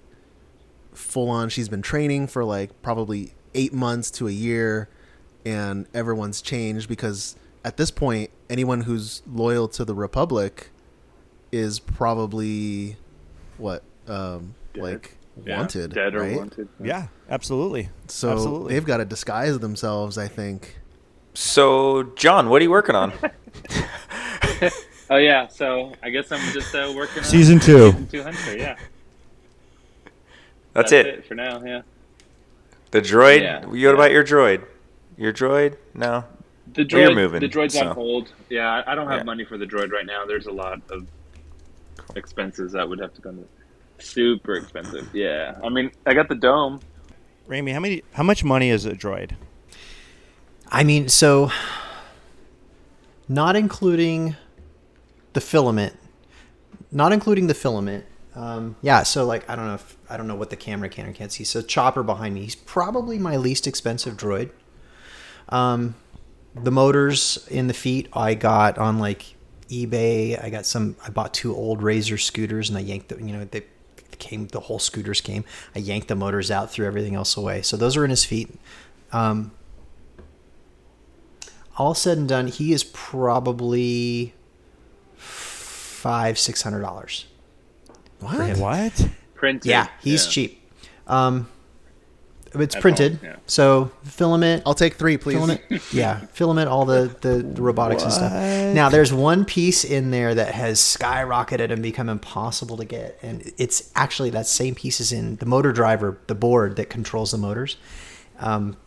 full on. She's been training for like probably eight months to a year, and everyone's changed because at this point, anyone who's loyal to the Republic is probably what um, like yeah, wanted, dead or right? wanted. yeah, absolutely. So absolutely. they've got to disguise themselves. I think. So, John, what are you working on? Oh yeah, so I guess I'm just uh, working on Season two. Season two hunter. Yeah, That's, it. for now. Yeah. The droid. Yeah. You what about your droid? Your droid? No. The Well, you're droid, moving, the droid's so. on hold. Yeah, I- I don't have Yeah. money for the droid right now. There's a lot of expenses that would have to go into. Super expensive. Yeah, I mean, I got the dome. Raimi, how many? How much money is a droid? I mean, so not including the filament, not including the filament. Um, yeah, so like I don't know if I don't know what the camera can or can't see. So Chopper behind me, he's probably my least expensive droid. Um, the motors in the feet I got on like eBay. I got some. I bought two old Razor scooters and I yanked the. You know they came. The whole scooters came. I yanked the motors out, threw everything else away. So those are in his feet. Um, all said and done, he is probably five six hundred dollars. What? What? Printed. Yeah, he's yeah. cheap. Um, it's printed, all, yeah. so filament. I'll take three, please. filament, yeah, filament, all the, the the robotics and stuff. Now, there's one piece in there that has skyrocketed and become impossible to get, and it's actually that same piece is in the motor driver, the board that controls the motors, um,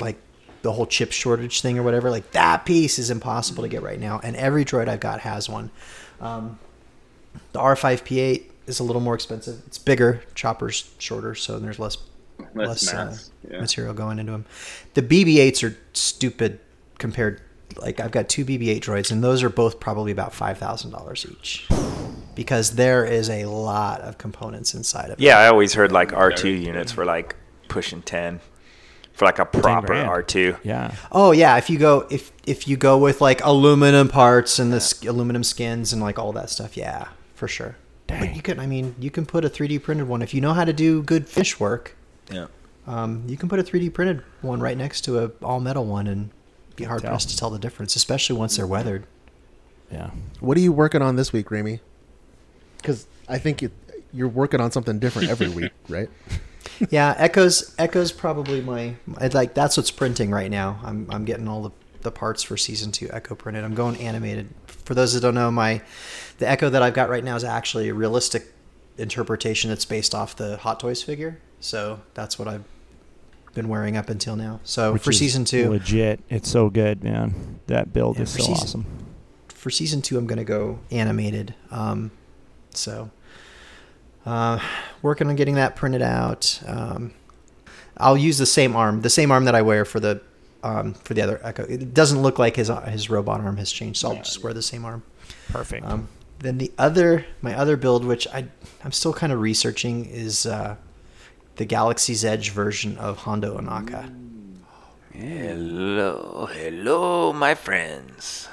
like the whole chip shortage thing or whatever. Like that piece is impossible to get right now, and every droid I've got has one. Um, the R5P8 is a little more expensive. It's bigger, chopper's shorter, so there's less Less less, uh, yeah. material going into them. The BB-8s are stupid compared. Like I've got two BB-8 droids, and those are both probably about five thousand dollars each, because there is a lot of components inside of it. Yeah, I always heard like R2 units were like pushing 10 for like a proper. R2. Yeah. Oh yeah, if you go if if you go with like aluminum parts and the sk- aluminum skins and like all that stuff, yeah, for sure. But you can, I mean, you can put a 3D printed one if you know how to do good fish work. Yeah. Um, you can put a 3D printed one right next to a all metal one and be hard tell. pressed to tell the difference, especially once they're weathered. Yeah. What are you working on this week, Raimi? Because I think you, you're working on something different every week, right? yeah, Echoes Echoes probably my I'd like that's what's printing right now. I'm I'm getting all the the parts for season two Echo printed. I'm going animated. For those that don't know, my the Echo that I've got right now is actually a realistic interpretation that's based off the Hot Toys figure. So that's what I've been wearing up until now. So Which for season two, legit. It's so good, man. That build Yeah, is so season- awesome. for season two, I'm gonna go animated. Um, so, uh, working on getting that printed out. Um, I'll use the same arm, the same arm that I wear for the um, for the other Echo. It doesn't look like his his robot arm has changed, so I'll just wear the same arm. Perfect. Um, then the other, my other build, which I I'm still kind of researching, is uh, the Galaxy's Edge version of Hondo Ohnaka. Hello, hello, my friends.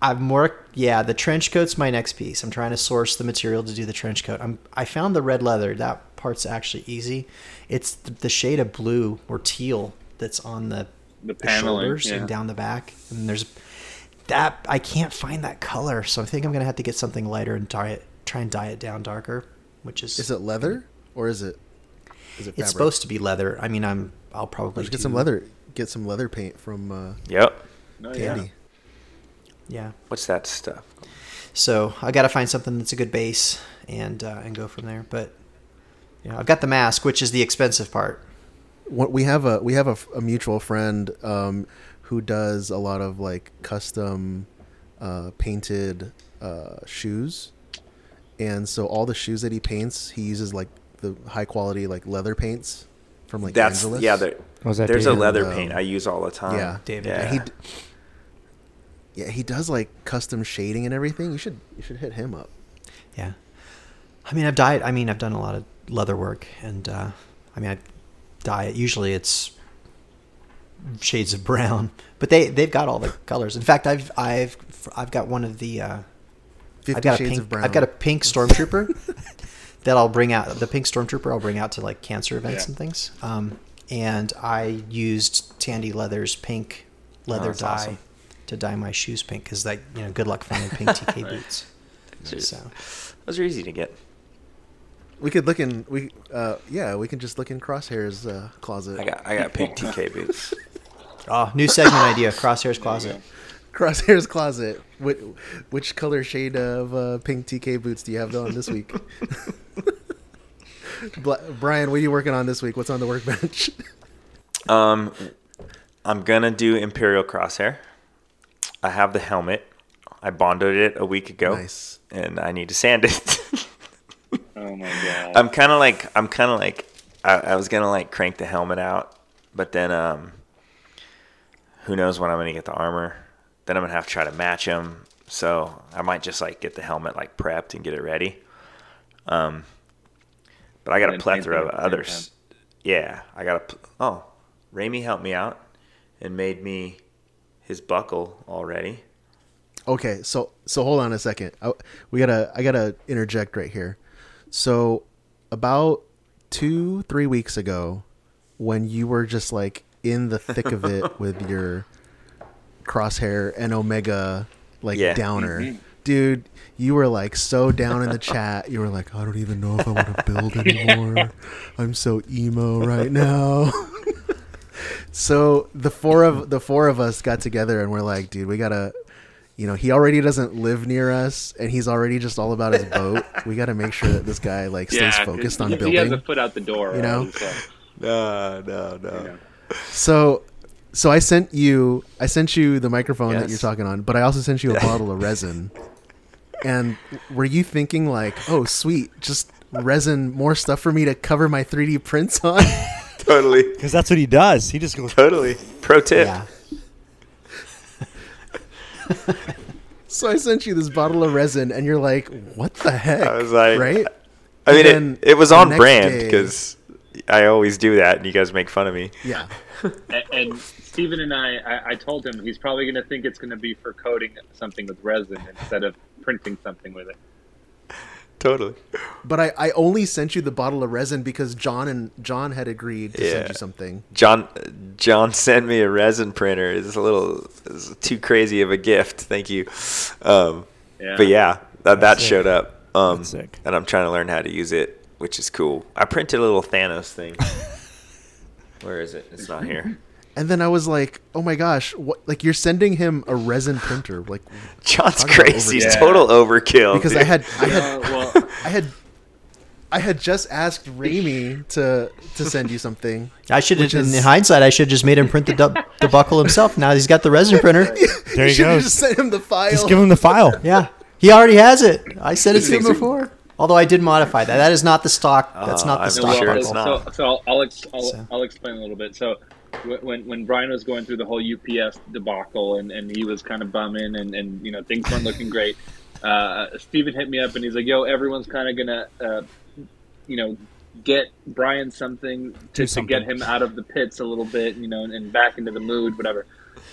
I'm more yeah. The trench coat's my next piece. I'm trying to source the material to do the trench coat. I'm I found the red leather. That part's actually easy. It's the, the shade of blue or teal that's on the, The the shoulders yeah. and down the back. And there's that I can't find that color, so I think I'm gonna have to get something lighter and dye it. Try and dye it down darker, which is Is it leather or is it? Is it? It's supposed to be leather. I mean, I'm I'll probably get do- some leather. Get some leather paint from uh, Yep. Oh, yeah. Tandy. Yeah. What's that stuff? So I got to find something that's a good base and uh, and go from there. But you know, I've got the mask, which is the expensive part. What we have a we have a mutual friend um, who does a lot of like custom uh, painted uh, shoes, and so all the shoes that he paints, he uses like the high quality like leather paints from like That's Angelus. yeah. There, Was that there's a leather Um, paint I use all the time. Yeah, David. Yeah. Yeah, he yeah he does like custom shading and everything. You should you should hit him up. Yeah. I mean, I've dyed. I mean, I've done a lot of leather work, and uh, I mean, I dye it. Usually, it's shades of brown, but they they've got all the colors. In fact, I've I've I've got one of the. Uh, Fifty I've got a Shades pink. of Brown. I've got a pink stormtrooper that I'll bring out. The pink stormtrooper I'll bring out to like cancer events Yeah. and things. Um, and I used Tandy Leather's pink leather that's dye awesome. to dye my shoes pink because like you know good luck finding pink TK boots. Just- So Those are easy to get. We could look in we uh yeah we can just look in Crosshair's uh, closet. I got I got pink TK boots. oh, new segment idea: Crosshairs Closet. Crosshair's closet. Which, which color shade of uh, pink TK boots do you have on this week? Brian, what are you working on this week? What's on the workbench? Um, I'm gonna do Imperial Crosshair. I have the helmet. I bonded it a week ago, Nice. and I need to sand it. Oh my god. I'm kind of like I'm kind of like I, I was gonna like crank the helmet out, but then um, who knows when I'm gonna get the armor? Then I'm gonna have to try to match them. So I might just like get the helmet like prepped and get it ready. Um, but I got a And paint plethora of at others. Yeah, I got a. pl- Oh, Raimi helped me out and made me his buckle already. Okay, so so hold on a second. I, we gotta I gotta interject right here. So about two three weeks ago, when you were just like in the thick of it with your crosshair and omega like Yeah. downer, mm-hmm. dude, you were like so down in the chat. You were like, I don't even know if I want to build anymore. I'm so emo right now. so the four of the four of us got together and we're like, dude, we gotta you know, he already doesn't live near us, and he's already just all about his boat. We got to make sure that this guy like stays focused on he, building. He has a foot out the door. You know? already, so, No, no, no. you know. So, so I sent you, I sent you the microphone that you're talking on, but I also sent you a bottle of resin. And were you thinking like, oh, sweet, just resin, more stuff for me to cover my 3D prints on? Totally, Because that's what he does. He just goes. totally. Pro tip. Yeah. so I sent you this bottle of resin, and you're like, what the heck? I was like, right? I mean, it, it was on brand because I always do that, and you guys make fun of me. Yeah. and, and Steven and I, I, I told him he's probably going to think it's going to be for coating something with resin instead of printing something with it. Totally. But I, I only sent you the bottle of resin because John and John had agreed to send you something. John John sent me a resin printer. It's a little it's too crazy of a gift. Thank you. Um, Yeah. But yeah, that, that That's showed up. Um, sick. And I'm trying to learn how to use it, which is cool. I printed a little Thanos thing. Where is it? It's not here. And then I was like, "Oh my gosh, what like you're sending him a resin printer like John's Talk about crazy. overkill. Total overkill. because I had I had Uh, well, I had I had just asked Raimi to to send you something. I should have, Which is- in hindsight, I should have just made him print the du- the buckle himself. Now he's got the resin printer. There he should goes. just sent him the file. Just give him the file. Yeah, he already has it. I said it to him before. Although I did modify that. That is not the stock. That's Uh, not the I'm stock sure buckle. it's so, not. so I'll I'll, ex- I'll, So. I'll explain a little bit. So wh- when when Brian was going through the whole UPS debacle and, and he was kind of bumming and, and you know things weren't looking great, uh, Steven hit me up and he's like, "Yo, everyone's kind of gonna uh, you know get Brian something to, to get him out of the pits a little bit, you know, and, and back into the mood, whatever."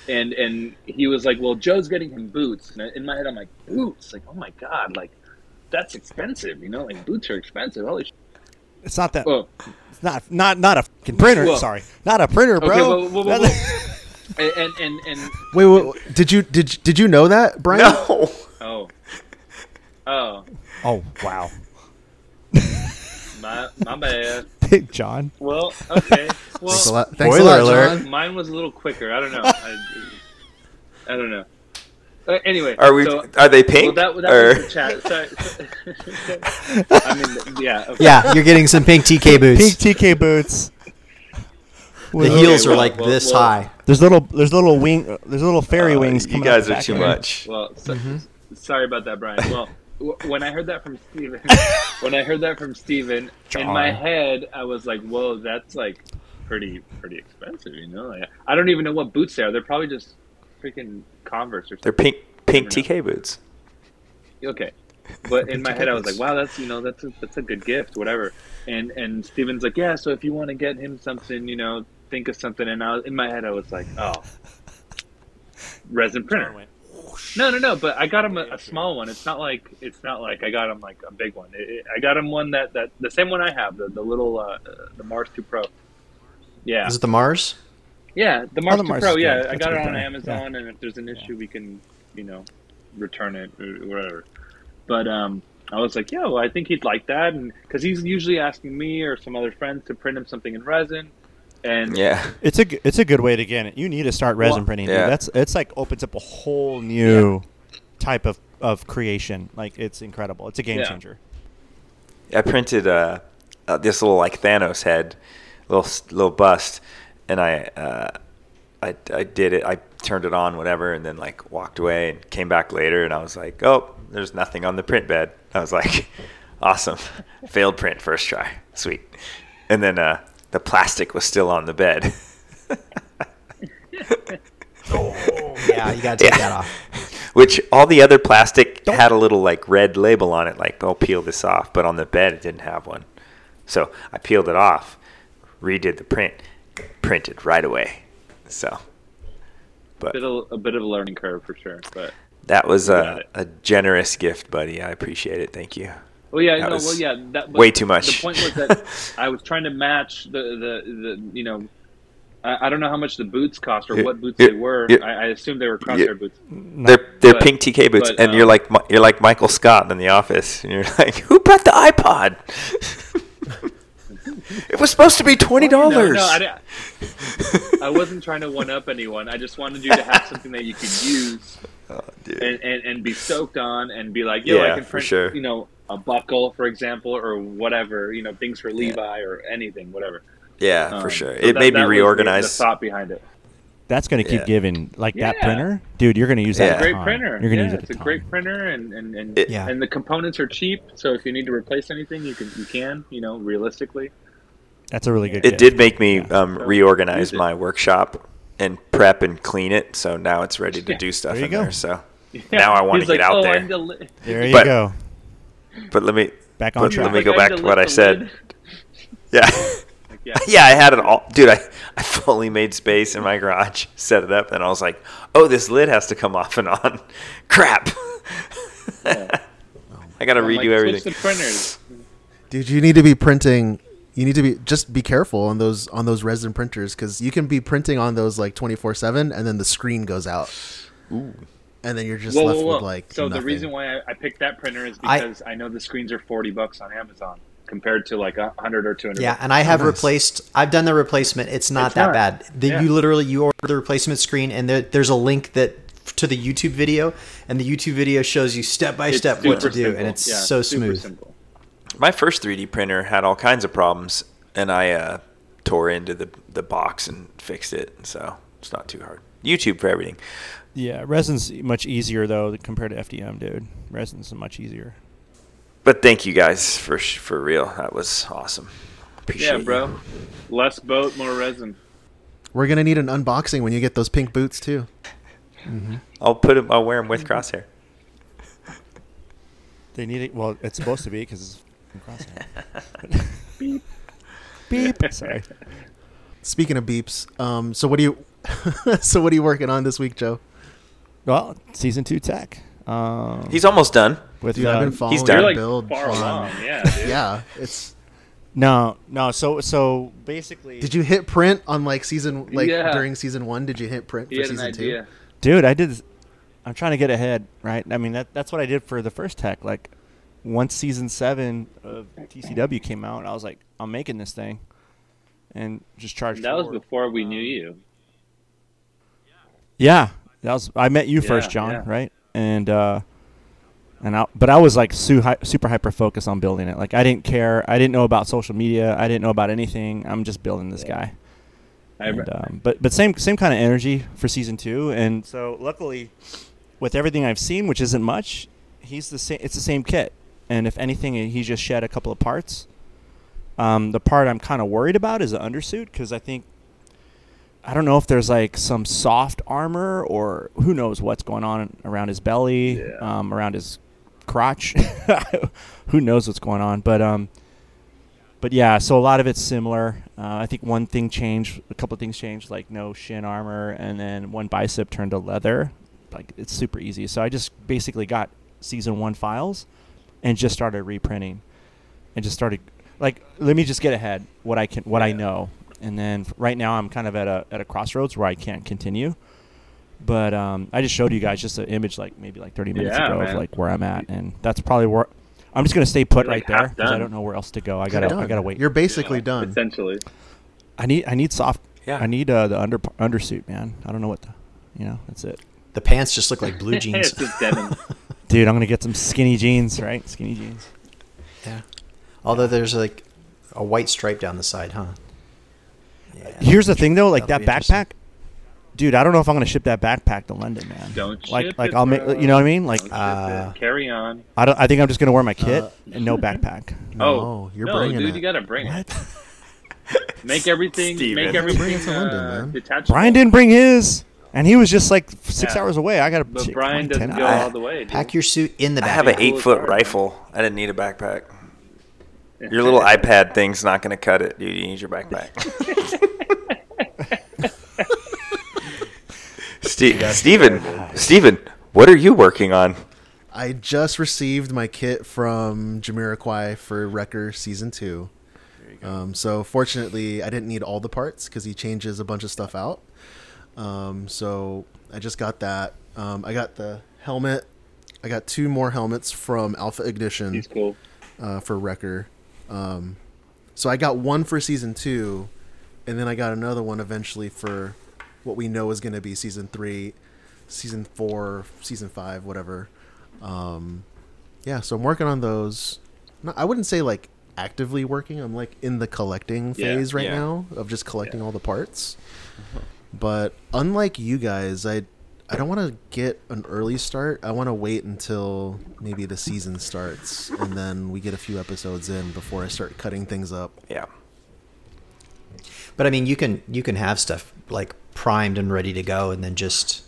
And and he was like, "Well, Joe's getting him boots." And in my head, I'm like, "Boots? Like, oh my god, like." That's expensive, you know. Like boots are expensive. Holy sh- It's not that. It's not not not a fucking printer. Well- sorry, not a printer, bro. okay, well, well, well, well. and, and and and Wait, wait, wait, did you did you- did you know that, Brian? No. oh oh oh wow, my my bad. Big John. Well, okay. Well, Thanks a lot, thanks a Spoiler lot, alert. John. Mine was a little quicker. I don't know. I, I don't know. Uh, anyway, Are we? So, are they well, pink? that, that or- was the chat. Sorry. I mean, yeah. okay. Yeah, you're getting some pink TK boots. Pink TK boots. the With- heels are well, like well, this well. high. There's little there's little wing uh, there's little fairy Uh, wings. you guys out are too of much. Well, so, Mm-hmm. sorry about that, Brian. Well, when I heard that from Steven, when I heard that from Steven, in my head, I was like, "Whoa, that's like pretty pretty expensive." You know, like, I don't even know what boots they are. They're probably just freaking Converse or something. They're pink pink Never know. TK boots. Okay. But in my head, I was like, "Wow, that's you know, that's a, that's a good gift, whatever." And and Steven's like, "Yeah, so if you want to get him something, you know, think of something." And I was, in my head, I was like, "Oh, resin printer." No, no, no. But I got him a, a small one. It's not like it's not like I got him like a big one. It, it- I got him one that that the same one I have, the the little uh, uh, the Mars Two Pro. Yeah, Is it the Mars? Yeah, the Mars the 2 Pro. is Yeah, good. I got it on printer. Amazon, and if there's an issue, we can, you know, return it or whatever. But um, I was like, yo, I think he'd like that, and because he's usually asking me or some other friends to print him something in resin, and Yeah. It's a g- it's a good way to get it. You need to start resin Well, printing. yeah. Dude. That's it's like opens up a whole new type of of creation. Like it's incredible. It's a game Yeah. changer. I printed uh, uh, this little like Thanos head, little little bust, and I, uh, I I did it. I turned it on, whatever, and then like walked away and came back later, and I was like, oh, there's nothing on the print bed. I was like, awesome, failed print first try, sweet. And then uh, the plastic was still on the bed. Oh, yeah, you gotta take Yeah. that off. Which all the other plastic had a little like red label on it, like "I'll peel this off," but on the bed it didn't have one. So I peeled it off, redid the print, printed right away. So, but bit of, a bit of a learning curve for sure. But that was a, a generous gift, buddy. I appreciate it. Thank you. well, yeah, That no, well, yeah, that way too much. The point was that I was trying to match the the, the you know. I, I don't know how much the boots cost or what boots they were. I, I assumed they were crosshair boots. They're they're but- pink TK boots, but, and you're um, like you're like Michael Scott in The Office, and you're like, who brought the iPod? it was supposed to be twenty dollars. no, I, di- I wasn't trying to one up anyone. I just wanted you to have something that you could use Oh, and, and, and be stoked on and be like, yo, Yeah, I can for print, sure. you know, a buckle, for example, or whatever, you know, things for Levi or anything, whatever. yeah, Um, for sure. so It that- made me that the- reorganize. The thought behind it. That's gonna keep Yeah. giving. Like that printer, dude. You're gonna use that. Yeah. a Great ton. printer. You're gonna yeah, use it. it's a ton. great printer, and and and, It- Yeah. and the components are cheap. So if you need to replace anything, you can you can you know realistically. That's a really good. It gift. did make me Yeah. um, reorganize my workshop and prep and clean it. So now it's ready to Yeah. do stuff There you in go. there. So now I want to get like, out oh, there. I li- There you But- go. But let me Back on But track. let me go back to to what I said. lid. Yeah. Yeah. yeah, I had it all. Dude, I, I fully made space in my garage, set it up, and I was like, oh, this lid has to come off and on. Crap. I got to I'm redo like, everything. Switch the printers. Dude, you need to be printing. You need to be just be careful on those on those resin printers because you can be printing on those like twenty four seven, and then the screen goes out, and then you're just Whoa, left whoa, whoa. with like. so the reason why I, I picked that printer is because I, know the screens are forty bucks on Amazon compared to like a hundred or two hundred. Yeah, and I have oh, nice. replaced. I've done the replacement. It's not It's that not. bad. The, Yeah. You literally you order the replacement screen, and there, there's a link that to the YouTube video, and the YouTube video shows you step by It's step what to do, simple. and it's Yeah, so super smooth. simple. My first 3D printer had all kinds of problems, and I uh, tore into the, the box and fixed it. So it's not too hard. YouTube for everything. Yeah, resin's much easier though compared to FDM, dude. Resin's much easier. But thank you guys for for real. That was awesome. Appreciate Yeah, you. bro. Less boat, more resin. We're gonna need an unboxing when you get those pink boots too. I'll put 'em- I'll wear them with crosshair. They need it. Well, it's supposed to be because it's from crosshair. Beep. Beep. Sorry. Speaking of beeps, um, so what do you, so what are you working on this week, Joe? Well, season two tech. Um, He's almost done. with Dude, uh, I've been following he's done. You're like build far along. Yeah. Yeah, it's No, no. So so basically, Did you hit print on like season like Yeah. during season one? Did you hit print He for season two? dude? I did. I'm trying to get ahead, right? I mean that that's what I did for the first tech. Like once season seven of TCW came out, I was like, I'm making this thing, and just charged. That was before we knew you. Yeah, that was. I met you first, John, yeah. right? And uh, and I, but I was like su- hy- super hyper focused on building it. Like I didn't care. I didn't know about social media. I didn't know about anything. I'm just building this guy. And, um, but but same same kind of energy for season two. And so luckily, with everything I've seen, which isn't much, he's the same. It's the same kit. And if anything, he just shed a couple of parts. Um, the part I'm kind of worried about is the undersuit because I think I don't know if there's like some soft armor or who knows what's going on around his belly, Yeah. um, around his crotch. who knows what's going on? But um, but yeah, so a lot of it's similar. Uh, I think one thing changed, a couple of things changed, like no shin armor, and then one bicep turned to leather. Like it's super easy. So I just basically got season one files and just started reprinting, and just started like let me just get ahead what I can, what I know, and then f- right now I'm kind of at a at a crossroads where I can't continue. But um, I just showed you guys just an image like maybe like 30 minutes Yeah, ago of like where I'm at, and that's probably where I'm just gonna stay put You're, like, right there because I don't know where else to go. I gotta I gotta wait. You're basically done. Essentially. I need I need soft. Yeah. I need uh, the under undersuit, man. I don't know what the, you know. That's it, The pants just look like blue jeans. it's just denim. dude. I'm gonna get some skinny jeans, right? Skinny jeans. yeah. Although there's like a white stripe down the side, huh? Yeah. Here's the thing though, like That'll that be backpack, dude. I don't know if I'm gonna ship that backpack to London, man. Don't like ship like it, I'll make bro. you know what I mean. Like Don't ship Uh, it. Carry on. I don't. I think I'm just gonna wear my kit Uh, and no backpack. No, oh, you're no, bringing dude, it. you gotta bring it. What? Make everything. Steven. Make Bring it everything to London, uh, man. detachable. Brian didn't bring his, and he was just like six Yeah. hours away. I gotta. But shit, Brian doesn't 10 go hours. all the way. Dude. Pack your suit in the I have an eight foot rifle. I didn't need a backpack. Your little iPad thing's not going to cut it, dude. You need your backpack. Ste- Steven, Steven, what are you working on? I just received my kit from Jamiroquai for Wrecker season two. Um, so fortunately, I didn't need all the parts because he changes a bunch of stuff out. Um, so I just got that. Um, I got the helmet. I got two more helmets from Alpha Ignition He's cool. uh, for Wrecker. Um, so I got one for season two, and then I got another one eventually for what we know is going to be season three, season four, season five, whatever. Um, yeah, so I'm working on those. No, I wouldn't say like actively working. I'm like in the collecting Yeah, phase right yeah. now of just collecting all the parts. But unlike you guys, I I don't want to get an early start. I want to wait until maybe the season starts and then we get a few episodes in before I start cutting things up. Yeah. But I mean, you can you can have stuff like primed and ready to go, and then just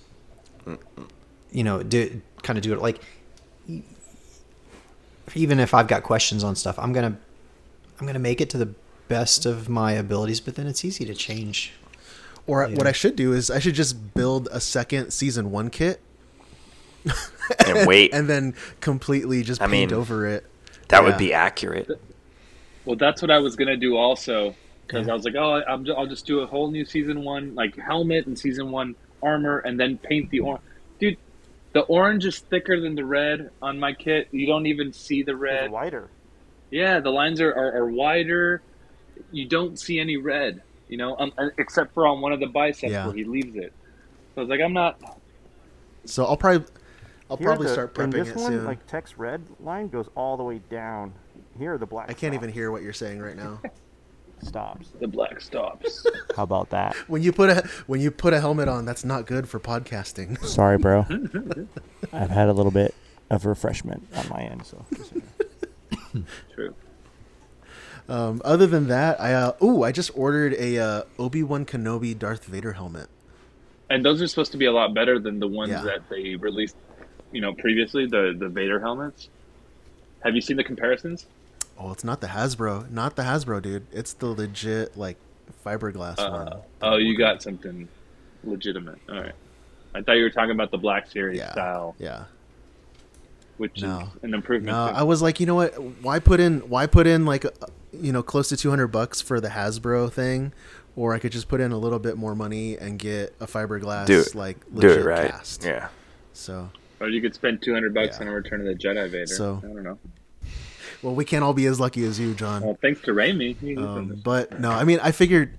you know do kind of do it like even if I've got questions on stuff, I'm gonna I'm gonna make it to the best of my abilities. But then it's easy to change. Or Yeah. what I should do is I should just build a second season 1 kit And wait. and then completely just I paint mean, over it. that yeah. would be accurate. Well, that's what I was gonna do also because I was like, oh, I'm, I'll just do a whole new season one like helmet and season one armor, and then paint the orange. Dude, the orange is thicker than the red on my kit. You don't even see the red. Wider. Yeah, the lines are, are, are wider. You don't see any red, you know, um, uh, except for on one of the biceps Yeah. where he leaves it. So I was like, I'm not. So I'll probably I'll probably start prepping it soon. like text red line goes all the way down. Here, the black. I can't even hear what you're saying right now. stops. The black stops. How about that? When you put a when you put a helmet on, that's not good for podcasting. Sorry, bro. I've had a little bit of refreshment on my end, so. True. Um, other than that, I uh, oh I just ordered a uh, Obi Wan Kenobi Darth Vader helmet. And those are supposed to be a lot better than the ones Yeah. that they released, you know, previously the the Vader helmets. Have you seen the comparisons? Oh, it's not the Hasbro, not the Hasbro, dude. It's the legit like fiberglass one. Uh, oh, you got something legitimate. All right. I thought you were talking about the Black Series yeah, style. yeah. Which No. is an improvement. No, too. I was like, you know what? Why put in? Why put in like, uh, you know, close to two hundred bucks for the Hasbro thing, or I could just put in a little bit more money and get a fiberglass Do it. like Do it right. cast. Yeah. So, or you could spend two hundred bucks Yeah. on a Return of the Jedi Vader. So- I don't know. well, we can't all be as lucky as you, John. Well, thanks to Raimi. Um, but no, I mean, I figured,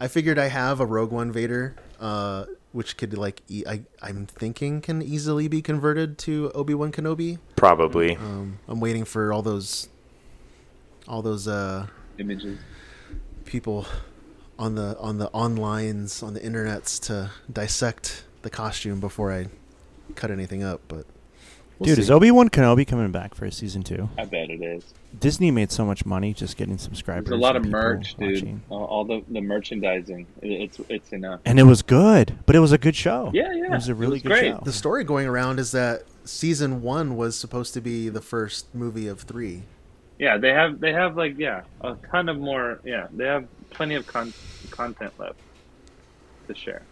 I figured I have a Rogue One Vader, uh, which could like, e- I, I'm thinking can easily be converted to Obi Wan Kenobi. Probably. Um, I'm waiting for all those, all those uh, images. people on the on the onlines on the internets to dissect the costume before I cut anything up. But we'll Dude, see. is Obi Wan Kenobi coming back for a season two? I bet it is. Disney made so much money just getting subscribers. There's a lot of merch, dude. watching. All, all the the merchandising. It, it's it's enough. And it was good, but it was a good show. Yeah, yeah. It was a really was good great. show. the story going around is that season one was supposed to be the first movie of three. Yeah, they have they have like yeah a ton of more. Yeah, they have plenty of con- content left to share.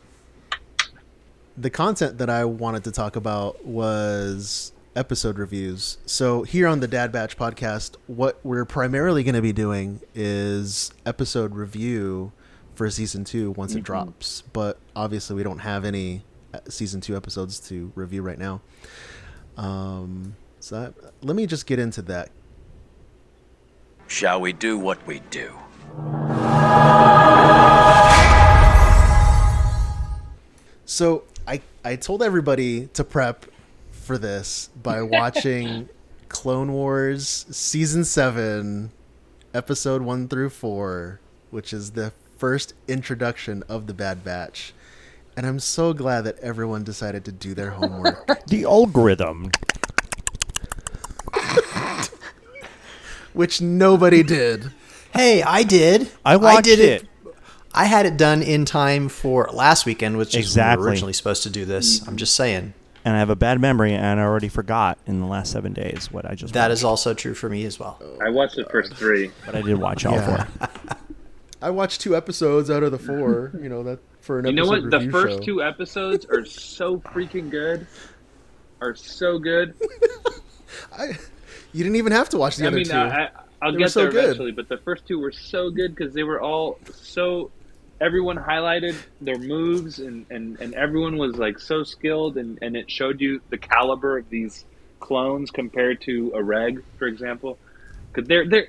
the content that I wanted to talk about was episode reviews. So here on the Dad Batch podcast, what we're primarily going to be doing is episode review for season two once it drops. But obviously, we don't have any uh, season two episodes to review right now. Um, so that, let me just get into that. Shall we do what we do? So I I told everybody to prep for this by watching Clone Wars season 7 episode 1 through 4, which is the first introduction of the Bad Batch. And I'm so glad that everyone decided to do their homework, The algorithm. which nobody did. Hey, I did. I watched did it. I had it done in time for last weekend, which is when we Exactly. were originally supposed to do this. I'm just saying. And I have a bad memory, and I already forgot in the last seven days what I just That watched. is also true for me as well. I watched the first oh. three. But I did watch all Yeah. four. I watched two episodes out of the four, you know, that for an You know episode what? The first show. two episodes are so freaking good. Are so good. You didn't even have to watch the I other mean, two. I, I, I'll They get so there good. eventually, but the first two were so good because they were all so. Everyone highlighted their moves, and, and, and everyone was like so skilled, and, and it showed you the caliber of these clones compared to a reg, for example, because they're they're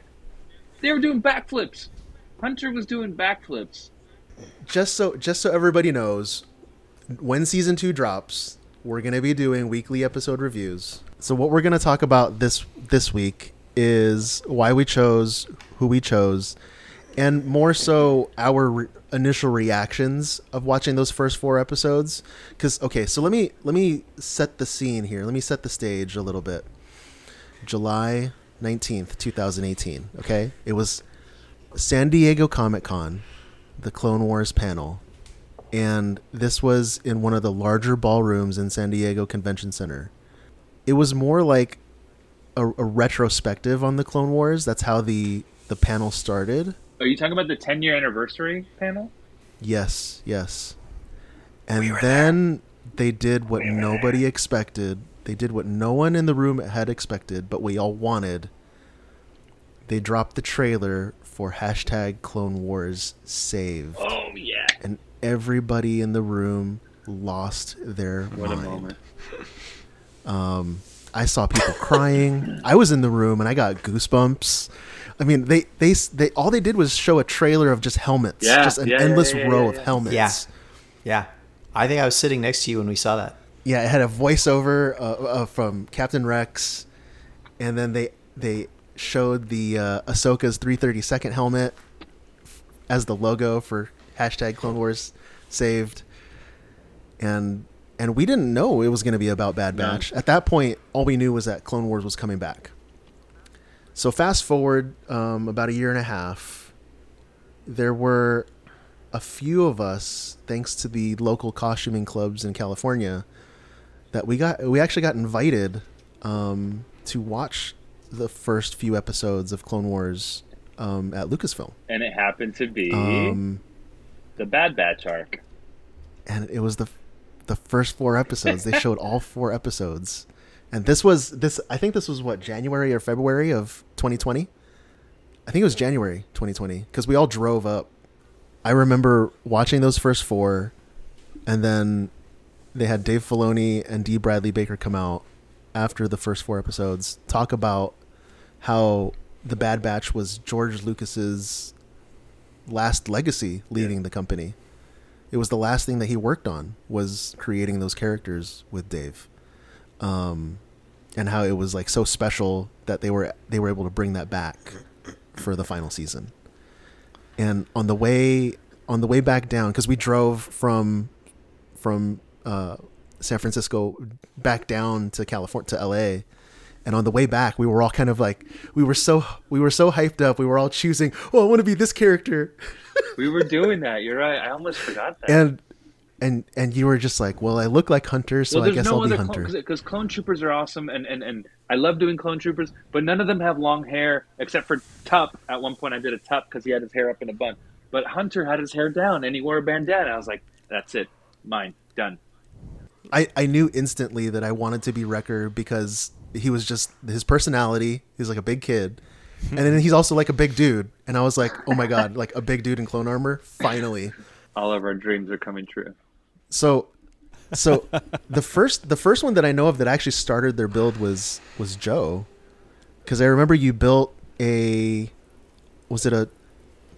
they were doing backflips. Hunter was doing backflips. just so just so everybody knows, when season two drops, we're gonna be doing weekly episode reviews. So what we're gonna talk about this this week is why we chose who we chose, and more so our initial reactions of watching those first four episodes. Because okay, so let me let me set the scene here. Let me set the stage a little bit. July nineteenth, two thousand eighteen. Okay, it was San Diego Comic Con the Clone Wars panel, and this was in one of the larger ballrooms in San Diego Convention Center. It was more like a, a retrospective on the Clone Wars. That's how the the panel started. Are you talking about the 10 year anniversary panel? Yes, yes. And then they did what nobody expected. They did what no one in the room had expected, but we all wanted. They dropped the trailer for hashtag Clone Wars saved. Oh yeah! and everybody in the room lost their What a moment. Um, I saw people crying. I was in the room and I got goosebumps. I mean, they they they all they did was show a trailer of just helmets, Yeah, just an yeah, yeah, endless yeah, row yeah, of helmets. Yeah. Yeah. I think I was sitting next to you when we saw that. Yeah, it had a voiceover uh, uh, from Captain Rex, and then they they showed the uh, Ahsoka's 332nd helmet as the logo for hashtag Clone Wars saved, and and we didn't know it was going to be about Bad No. Batch. At that point, all we knew was that Clone Wars was coming back. So fast forward um, about a year and a half, there were a few of us, thanks to the local costuming clubs in California, that we got we actually got invited um, to watch the first few episodes of Clone Wars um, at Lucasfilm, And it happened to be um, the Bad Batch arc. and it was the the first four episodes. they showed all four episodes, and this was this. I think this was what January or February of 2020. I think it was January 2020 because we all drove up. I remember watching those first four, and then they had Dave Filoni and D. Bradley Baker come out after the first four episodes, talk about how the Bad Batch was George Lucas's last legacy leading the company. It was the last thing that he worked on was creating those characters with Dave, um, and how it was like so special that they were they were able to bring that back for the final season. And on the way on the way back down, because we drove from from uh, San Francisco back down to California to LA, and on the way back, we were all kind of like we were so we were so hyped up. We were all choosing, oh, I want to be this character, We were doing that. You're right. I almost forgot that. and and and you were just like, well, I look like Hunter, so well, I guess no I'll be Hunter. because clone troopers are awesome, and, and and I love doing clone troopers, but none of them have long hair except for Tup. At one point, I did a Tup because he had his hair up in a bun, but Hunter had his hair down and he wore a bandana. I was like, that's it, mine, done. I, I knew instantly that I wanted to be Wrecker because he was just his personality. He's like a big kid, and then he's also like a big dude. And I was like, oh my god, like a big dude in clone armor, finally. All of our dreams are coming true. So, so the first the first one that I know of that actually started their build was was Joe, because I remember you built a, was it a,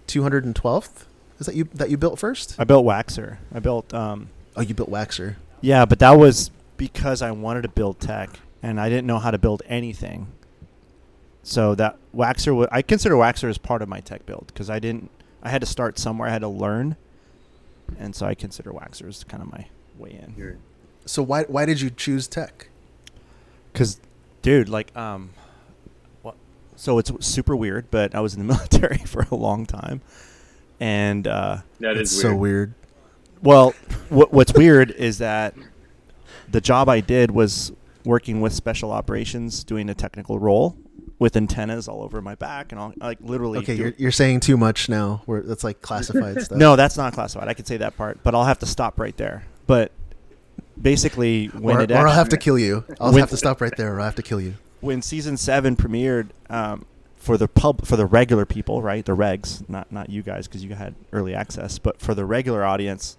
two hundred and twelfth? Is that you that you built first? I built Waxer. I built um, Oh, you built Waxer. Yeah, but that was because I wanted to build tech and I didn't know how to build anything. So that Waxer, wa- I consider Waxer as part of my tech build because I didn't. I had to start somewhere. I had to learn, and so I consider Waxer as kind of my way in. So why why did you choose tech? Because, dude, like, um, what? So it's super weird, but I was in the military for a long time, and uh, That it's is so weird. weird. Well, what, what's weird is that the job I did was working with special operations, doing a technical role with antennas all over my back and all like literally. Okay, you're, you're saying too much now. Where that's like classified stuff. no, that's not classified. I could say that part, but I'll have to stop right there. But basically, when or, it or I'll have to kill you. I'll When- have to stop right there, or I'll have to kill you. when season seven premiered um, for the pub for the regular people, right? The regs, not not you guys because you had early access, but for the regular audience,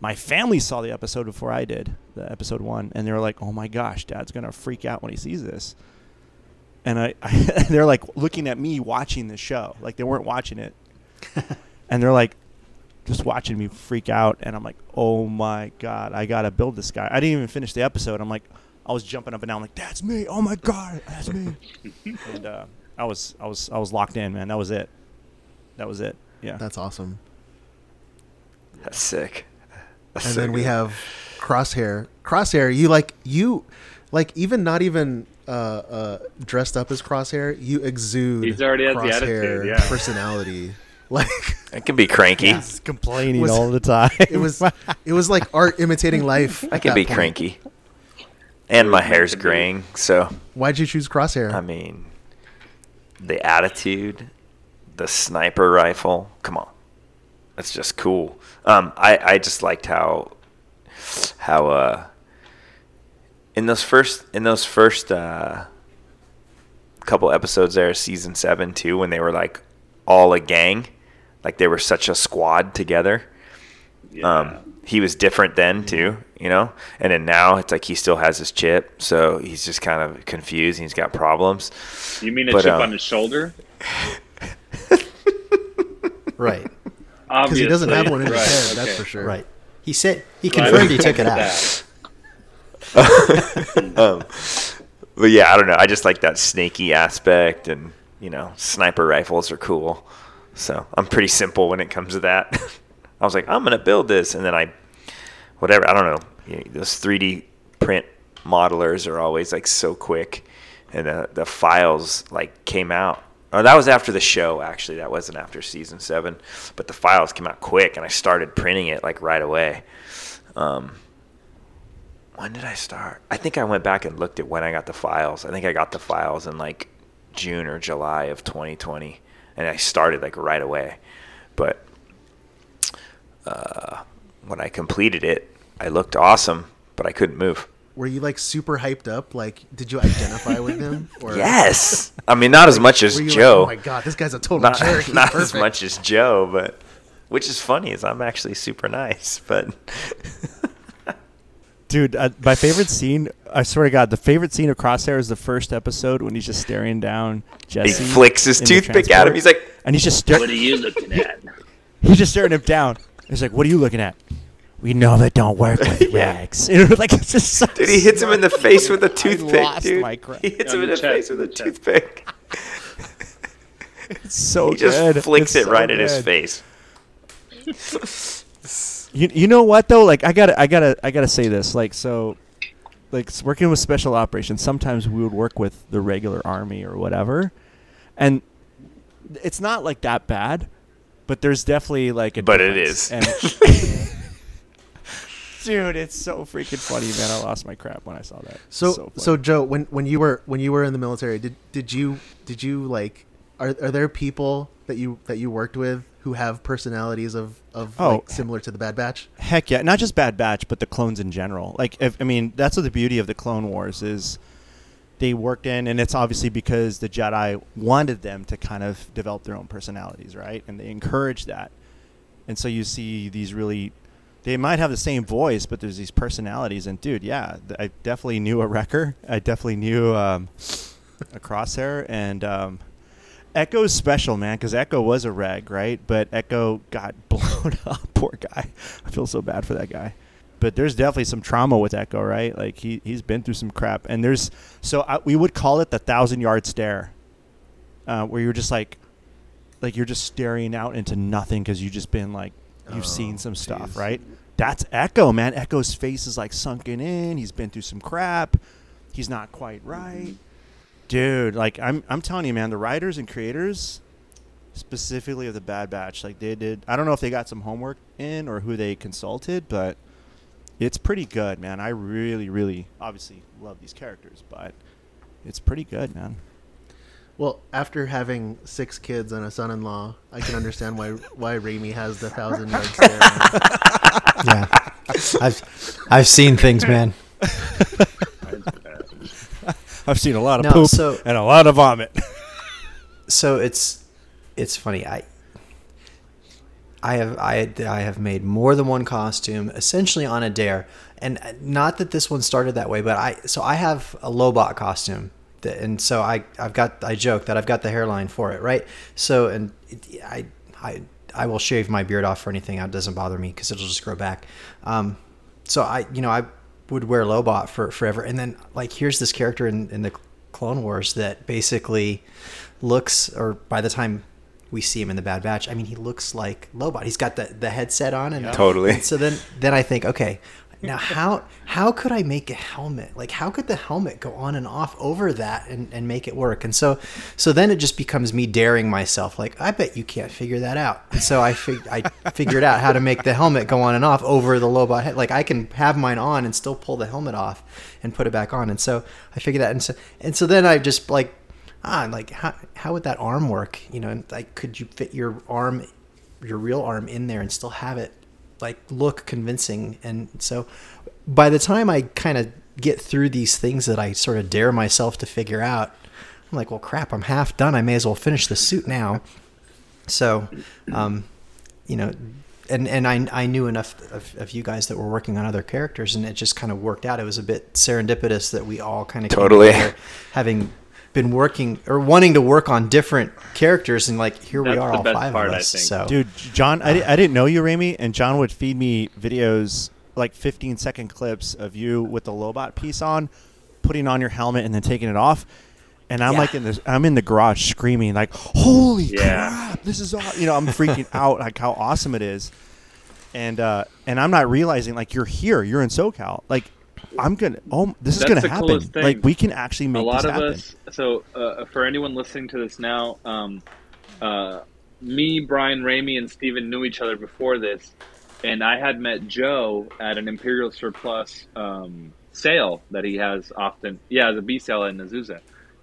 my family saw the episode before I did, the episode one, and they were like, "Oh my gosh, Dad's gonna freak out when he sees this." And I, I they're like looking at me watching the show, like they weren't watching it, and they're like just watching me freak out, and I'm like, "Oh my god, I gotta build this guy." I didn't even finish the episode. I'm like, I was jumping up and down, like, "That's me! Oh my god, that's me!" and uh, I was, I was, I was locked in, man. That was it. That was it. Yeah. That's awesome. That's sick. That's And so then we have Crosshair. Crosshair, you like you like even not even uh, uh, dressed up as Crosshair, you exude He's already has the Crosshair attitude, yeah. personality. Like I can be cranky. He's complaining Was- all the time. it was it was like art imitating life. I can be point. cranky. And my hair's graying, so Why'd you choose Crosshair? I mean, the attitude, the sniper rifle. Come on, that's just cool. Um, I I just liked how how uh in those first in those first uh couple episodes there, season seven too, when they were like all a gang, like they were such a squad together. Um, he was different then too, you know, and then now it's like he still has his chip, so he's just kind of confused. He's got problems. You mean a But, chip um, on his shoulder? Right. Because he doesn't have one in his Right, head, that's okay. for sure. Right. He said he confirmed we he took it covered out. um, but yeah, I don't know. I just like that snaky aspect, and you know, sniper rifles are cool. So I'm pretty simple when it comes to that. I was like, I'm gonna build this, and then I, whatever. I don't know, those 3D print modelers are always like so quick, and the the files like came out. Oh, that was after the show. Actually, that wasn't after season seven, but the files came out quick, and I started printing it like right away. Um, when did I start? I think I went back and looked at when I got the files. I think I got the files in like June or July of 2020, and I started like right away. But uh, when I completed it, I looked awesome, but I couldn't move. were you like super hyped up? Like, did you identify with him? Or Yes. I mean, not as much as you like, Joe. oh my god, this guy's a total not jerk. He's not as much as Joe, but which is funny is I'm actually super nice, but Dude, uh, my favorite scene, I swear to God, the favorite scene of Crosshair is the first episode when he's just staring down Jesse. he flicks his toothpick at him. He's like, and he's just staring. What are you looking at? He's just staring him down. He's like, "What are you looking at?" We know that don't work with Yeah. rags. You know, like it's just so dude, he hits him in the face with a toothpick, lost dude. my crap. He hits him in the the chest, face with a the chest. toothpick. It's so He just flicks It's it right so at his face. You, you know what though? Like I gotta I gotta I gotta say this. Like so, like s- working with special operations. Sometimes we would work with the regular army or whatever, and it's not like that bad, but there's definitely like a. But it difference. is. And dude, it's so freaking funny, man. I lost my crap when I saw that. So, so, so. Joe, when when you were when you were in the military, did did you did you like are are there people that you that you worked with who have personalities of of Oh. like, similar to the Bad Batch? Heck yeah, not just Bad Batch, but the clones in general. Like, if, I mean, that's what the beauty of the Clone Wars is. They worked in, and it's obviously because the Jedi wanted them to kind of develop their own personalities, right? And they encouraged that. And so you see these really, they might have the same voice, but there's these personalities. And dude, yeah, I definitely knew a Wrecker. I definitely knew um, a Crosshair, and um, Echo's special, man, because Echo was a reg, right? But Echo got blown up. Poor guy. I feel so bad for that guy. But there's definitely some trauma with Echo, right? Like he he's been through some crap, and there's so I, we would call it the thousand yard stare, uh, where you're just like, like you're just staring out into nothing because you've just been like you've seen some stuff, right? That's Echo, man. Echo's face is like sunken in. He's been through some crap. He's not quite right dude like i'm i'm telling you man the writers and creators specifically of the bad batch like they did i don't know if they got some homework in or who they consulted but it's pretty good man i really really obviously love these characters but it's pretty good man Well, after having six kids and a son-in-law, I can understand why why Raimi has the thousand yard stare. Yeah, I've I've seen things, man. i've seen a lot of No, poop so- and a lot of vomit so it's it's funny. I I have I I have made more than one costume essentially on a dare, and not that this one started that way, but I so I have a Lobot costume. That, and so I I've got I joke that I've got the hairline for it, right? So and it, I I I will shave my beard off for anything. It doesn't bother me because it'll just grow back. Um, so I you know I would wear Lobot for forever, and then like here's this character in in the Clone Wars that basically looks, or by the time we see him in the Bad Batch, I mean he looks like Lobot. He's got the the headset on, and Totally. and so then then I think, okay, now how how could I make a helmet? Like how could the helmet go on and off over that and, and make it work? And so so then it just becomes me daring myself. Like I bet you can't figure that out. And so I fig- I figured out how to make the helmet go on and off over the Lobot head. Like I can have mine on and still pull the helmet off and put it back on. And so I figured that. And so and so then I just like ah like how how would that arm work? You know, like could you fit your arm your real arm in there and still have it like look convincing. And so by the time i kind of get through these things that i sort of dare myself to figure out i'm like well crap i'm half done. I may as well finish the suit now. So um you know and and I, I knew enough of, of you guys that were working on other characters and it just kind of worked out. It was a bit serendipitous that we all kind of Totally. having been working or wanting to work on different characters and like here we are the all best five part, of us so Dude, John, I, I didn't know you, Raimi, and John would feed me videos, like 15 second clips of you with the Lobot piece on, putting on your helmet and then taking it off. And I'm Yeah. like in this, I'm in the garage screaming like, "Holy Yeah. crap! This is all!" You know, I'm freaking out like how awesome it is, and uh, and I'm not realizing like you're here, you're in SoCal, like I'm gonna, oh, this is gonna happen. Like we can actually make a lot this of happen. us so uh, for anyone listening to this now um, uh, me brian Raimi and steven knew each other before this and i had met joe at an imperial surplus um, sale that he has often yeah the b sale in azusa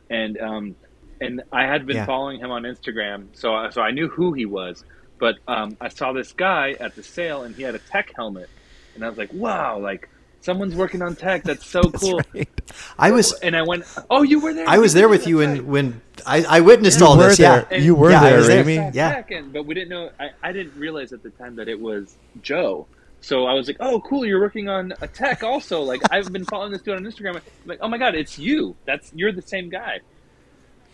and um, and i had been Yeah. following him on instagram so, so i knew who he was but um, i saw this guy at the sale and he had a tech helmet and i was like wow like someone's working on tech. That's so cool. I was And I went, oh, you were there. I was there with you and when when I, I witnessed all this. there. Yeah, You were Yeah, I there, was there. Amy. right. Yeah. And- but we didn't know. I, I didn't realize at the time that it was Joe. So I was like, "Oh, cool! You're working on a tech also." Like I've been following this dude on Instagram. I'm like, "Oh my god, it's you! That's you're the same guy."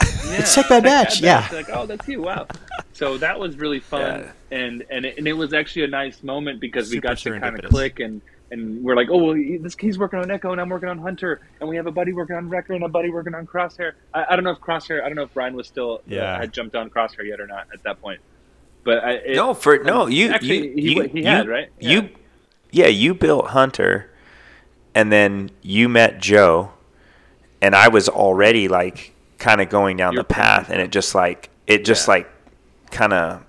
Yeah, It's Tech Bad Batch, yeah. Like, oh, that's you! Wow. So that was really fun, and and it, and it was actually a nice moment because we got to kind of click and. And we're like, oh, well, this, he's working on Echo, and I'm working on Hunter, and we have a buddy working on Wrecker, and a buddy working on Crosshair. I, I don't know if Crosshair, I don't know if Brian was still, Yeah. uh, had jumped on Crosshair yet or not at that point. But I, it, no, for no you actually you, he, you, he you- had right. You, yeah, you built Hunter, and then you met Joe, and I was already like kind of going down You're the path, and it just like it just Yeah. like kind of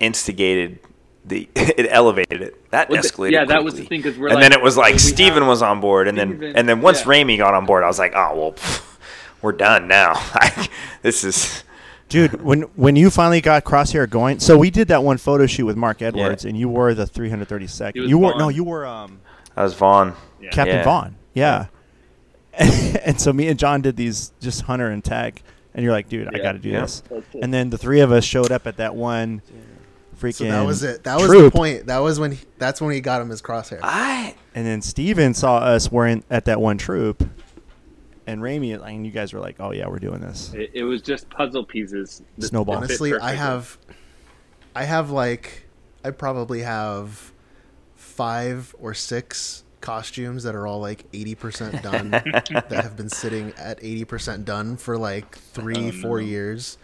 instigated the it elevated it. That Well, th- escalated. yeah, that was the quickly. thing, 'cause we're and like, then it was like we Steven have was on board, and then and then once yeah. Raimi got on board, I was like, oh well, pff, we're done now. This is Dude, when when you finally got Crosshair going, so we did that one photo shoot with Mark Edwards, and you were the 332nd. He You were Vaughn. no, you were um, I was Vaughn. Yeah. Captain Yeah. Vaughn. Yeah. and so me and John did these just Hunter and Tech, and you're like, dude, I got to do Yeah. this. And then the three of us showed up at that one freaking. So that was it. That was troop, the point. That was when he, that's when he got him his crosshair. I And then Steven saw us wearing at that one troop, and Raimi, and you guys were like, oh yeah, we're doing this. It, it was just puzzle pieces. Snowball. Honestly, I have, I have like, I probably have five or six costumes that are all like eighty percent done that have been sitting at eighty percent done for like three, Oh, four no. years.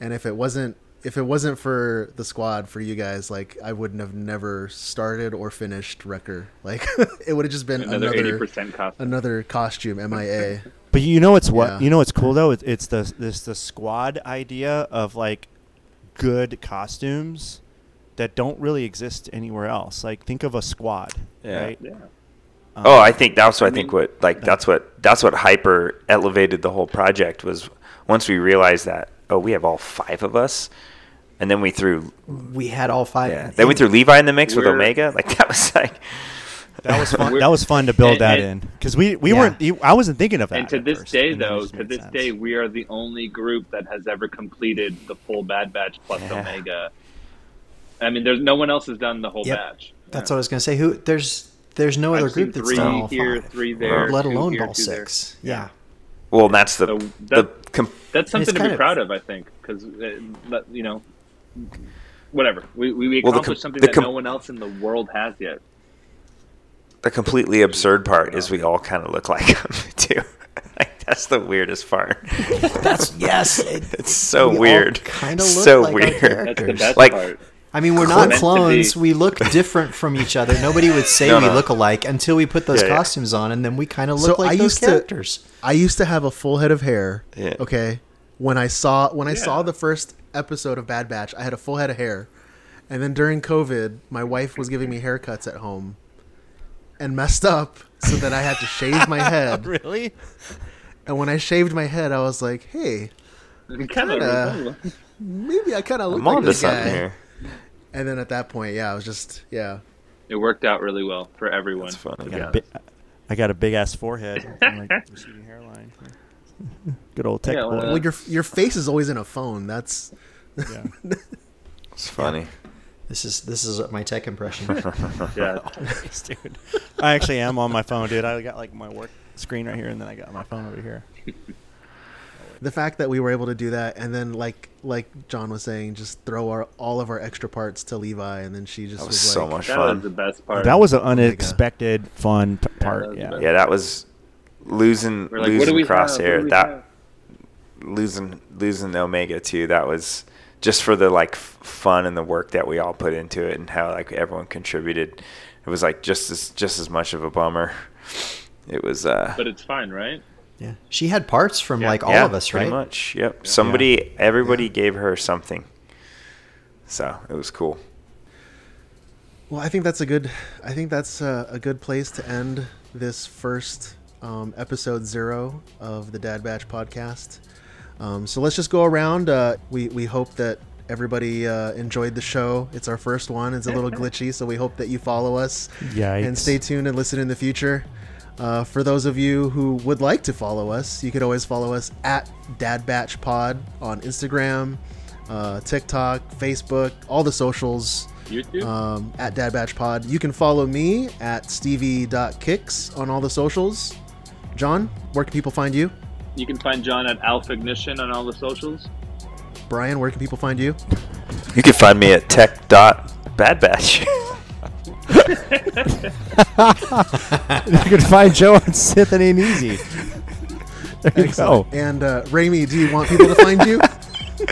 And if it wasn't, if it wasn't for the squad, for you guys, like I wouldn't have never started or finished Wrecker. Like it would have just been another eighty percent cost. another costume MIA. But you know what's what? Yeah. You know what's cool though? It's, it's the this the squad idea of like good costumes that don't really exist anywhere else. Like think of a squad, Yeah. right? Yeah. Um, oh, I think that's what I, I think mean- what mm-hmm. like that's what that's what hyper elevated the whole project was once we realized that oh we have all five of us, and then we threw We had all five. yeah then we threw Levi in the mix with Omega like that was like That was fun. That was fun to build and- that and- in because we we Yeah. weren't. I wasn't thinking of that. And to this first, day, and though, to this sense. day, we are the only group that has ever completed the full Bad Batch plus Yeah. Omega. I mean, there's no one else has done the whole Yep. batch. That's what I was gonna say. Who there's there's no other I've seen group that's three done all here, five. three there, let alone here, Ball two there. six. Yeah. well that's the So the that- com- That's something to kind be of- proud of, I think, because uh, you know, whatever we we Well, the accomplished com- something that com- no one else in the world has yet. the completely absurd part is we all kind of look like him too. like that's the weirdest part. That's yes. It, It's so we weird. Kinda look so like our weird. That's the best Like- part. I mean, we're Meant not to clones. We look different from each other. Nobody would say No, we no. look alike until we put those Yeah, yeah. costumes on, and then we kind of So look like I those used to- characters. I used to have a full head of hair. Yeah. Okay. When I saw when I saw the first episode of Bad Batch, I had a full head of hair. And then during COVID, my wife was giving me haircuts at home and messed up so that I had to shave my head. really. And when I shaved my head, I was like, "Hey, Kind Kinda. maybe I kind of look I'm like on to this guy." here. And then at that point, yeah, I was just yeah. It worked out really well for everyone. That's funny. I got, a bi- I got a big ass forehead, and like receding hairline. Good old tech Yeah, boy. well, Well, your your face is always in a phone. That's yeah. It's funny. This is this is my tech impression. Yeah. Thanks, dude. I actually am on my phone, dude. I got like my work screen right here, and then I got my phone over here. the fact that we were able to do that, and then like like John was saying, just throw our all of our extra parts to Levi, and then she just That was, was so like, much That was the best part. That was an oh unexpected, fun p- part. was Yeah. the Yeah, that was losing like, losing we have? What crosshair. that have? Losing losing the Omega too. That was just for the like fun and the work that we all put into it, and how like everyone contributed. It was like just as just as much of a bummer. It was. uh But it's fine, right? yeah, she had parts from Yeah. like all yeah, of us, pretty right? much. Yep. Somebody, everybody gave her something. So it was cool. Well, I think that's a good. I think that's a, a good place to end this first um, episode zero of the Dad Batch podcast. Um, so let's just go around. Uh, we we hope that everybody uh, enjoyed the show. It's our first one. It's a little glitchy, so we hope that you follow us Yikes. and stay tuned and listen in the future. Uh, for those of you who would like to follow us, you could always follow us at Dad Batch Pod on Instagram, uh, TikTok, Facebook, all the socials YouTube. um, at Dad Batch Pod. You can follow me at stevie.kicks on all the socials. John, where can people find you? You can find John at Alpha Ignition on all the socials. Brian, where can people find you? You can find me at tech.badbatch. you can find Joe on Sith and Ain't Easy. There you go. And uh, Raimi, do you want people to find you?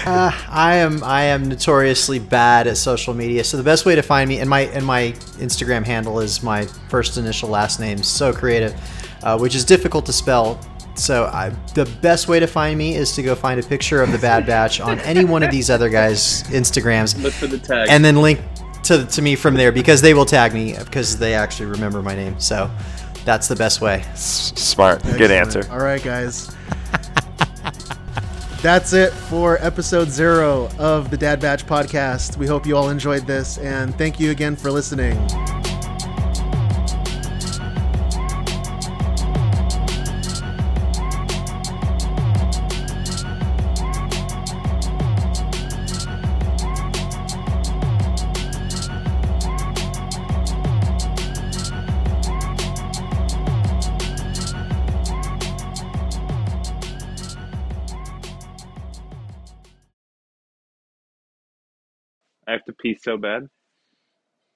Uh, I am I am notoriously bad at social media, so the best way to find me and my and my Instagram handle is my first initial last name, so creative, uh, which is difficult to spell. So I, the best way to find me is to go find a picture of the Bad Batch on any one of these other guys' Instagrams, Look for the tag. and then link to to me from there because they will tag me because they actually remember my name. So that's the best way. Smart. Good answer. All right, guys. That's it for episode zero of the Dad Batch podcast. We hope you all enjoyed this, and thank you again for listening. piece so bad?